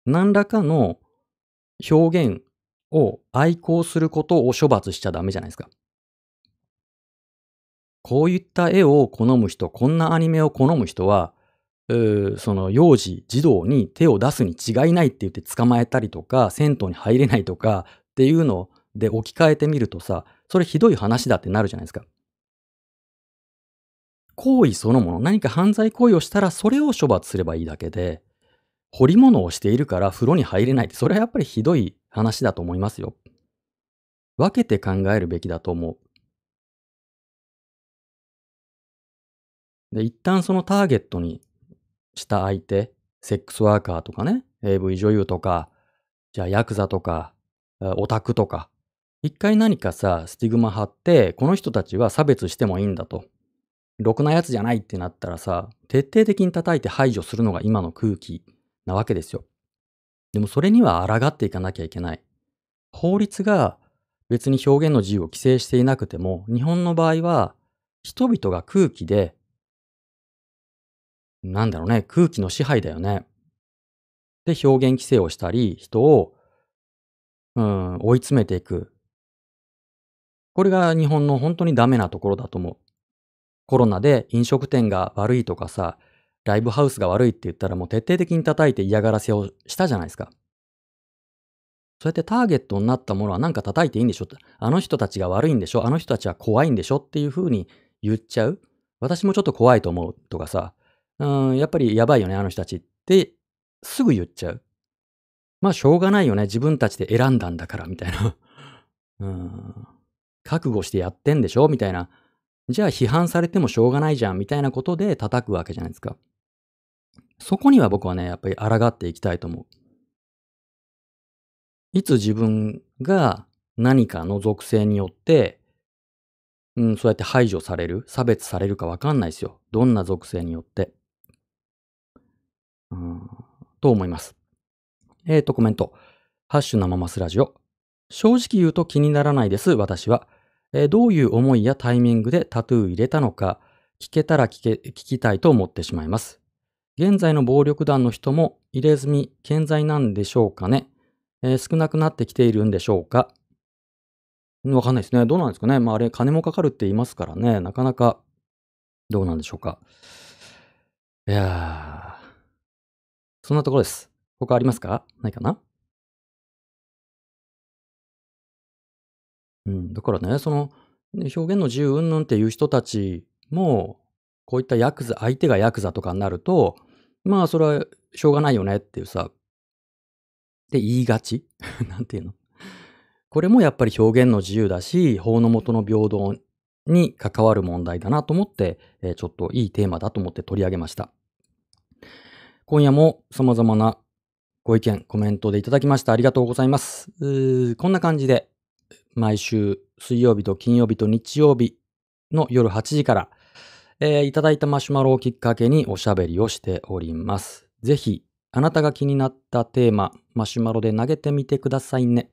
何らかの表現を愛好することを処罰しちゃダメじゃないですか。こういった絵を好む人、こんなアニメを好む人は、その幼児、児童に手を出すに違いないって言って捕まえたりとか、銭湯に入れないとかっていうので置き換えてみるとさ、それひどい話だってなるじゃないですか。行為そのもの、何か犯罪行為をしたらそれを処罰すればいいだけで、彫り物をしているから風呂に入れないって、それはやっぱりひどい話だと思いますよ。分けて考えるべきだと思う。で、一旦そのターゲットにした相手、セックスワーカーとかね、AV 女優とか、じゃあヤクザとか、オタクとか、一回何かさ、スティグマ貼って、この人たちは差別してもいいんだと。ろくなやつじゃないってなったらさ、徹底的に叩いて排除するのが今の空気なわけですよ。でもそれには抗っていかなきゃいけない。法律が別に表現の自由を規制していなくても、日本の場合は人々が空気で、なんだろうね、空気の支配だよね。で、表現規制をしたり、人を、うん、追い詰めていく。これが日本の本当にダメなところだと思う。コロナで飲食店が悪いとかさ、ライブハウスが悪いって言ったらもう徹底的に叩いて嫌がらせをしたじゃないですか。そうやってターゲットになったものはなんか叩いていいんでしょあの人たちが悪いんでしょあの人たちは怖いんでしょっていう風に言っちゃう私もちょっと怖いと思うとかさ、うん、やっぱりやばいよね、あの人たちってすぐ言っちゃう。まあしょうがないよね。自分たちで選んだんだから、みたいな。うん。覚悟してやってんでしょ？みたいな。じゃあ批判されてもしょうがないじゃん、みたいなことで叩くわけじゃないですか。そこには僕はね、やっぱり抗っていきたいと思う。いつ自分が何かの属性によって、うん、そうやって排除される、差別されるかわかんないですよ。どんな属性によって。うん、と思います。えっ、ー、と、コメント。ハッシュ生マスラジオ。正直言うと気にならないです、私は。えー、どういう思いやタイミングでタトゥー入れたのか、聞けたら聞け、聞きたいと思ってしまいます。現在の暴力団の人も入れ墨健在なんでしょうかね、えー、少なくなってきているんでしょうかわかんないですね。どうなんですかね。まああれ、金もかかるって言いますからね。なかなか、どうなんでしょうか。いやー、そんなところです。他ありますか？ないかな？うん、だからね、その、表現の自由云々っていう人たちも、こういったヤクザ、相手がヤクザとかになると、まあそれはしょうがないよねっていうさ、って言いがち？なんていうの？これもやっぱり表現の自由だし、法の下の平等に関わる問題だなと思って、えー、ちょっといいテーマだと思って取り上げました。今夜も様々なご意見、コメントでいただきました。ありがとうございます。こんな感じで、毎週水曜日と金曜日と日曜日の夜8時から、えー、いただいたマシュマロをきっかけにおしゃべりをしております。ぜひ、あなたが気になったテーマ、マシュマロで投げてみてくださいね。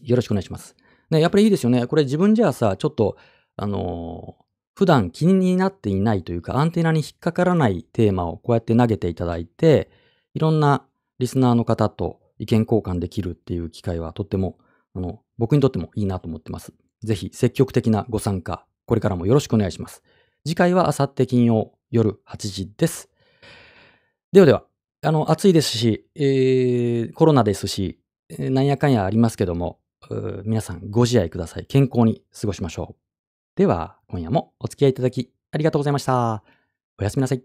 よろしくお願いします。ね、やっぱりいいですよね。これ自分じゃあさ、ちょっと、あのー、普段気になっていないというか、アンテナに引っかからないテーマをこうやって投げていただいて、いろんなリスナーの方と意見交換できるっていう機会はとっても、あの、僕にとってもいいなと思ってます。ぜひ積極的なご参加、これからもよろしくお願いします。次回はあさって金曜夜8時です。ではでは、あの、暑いですし、えー、コロナですし、なんやかんやありますけども、皆さんご自愛ください。健康に過ごしましょう。では、今夜もお付き合いいただきありがとうございました。おやすみなさい。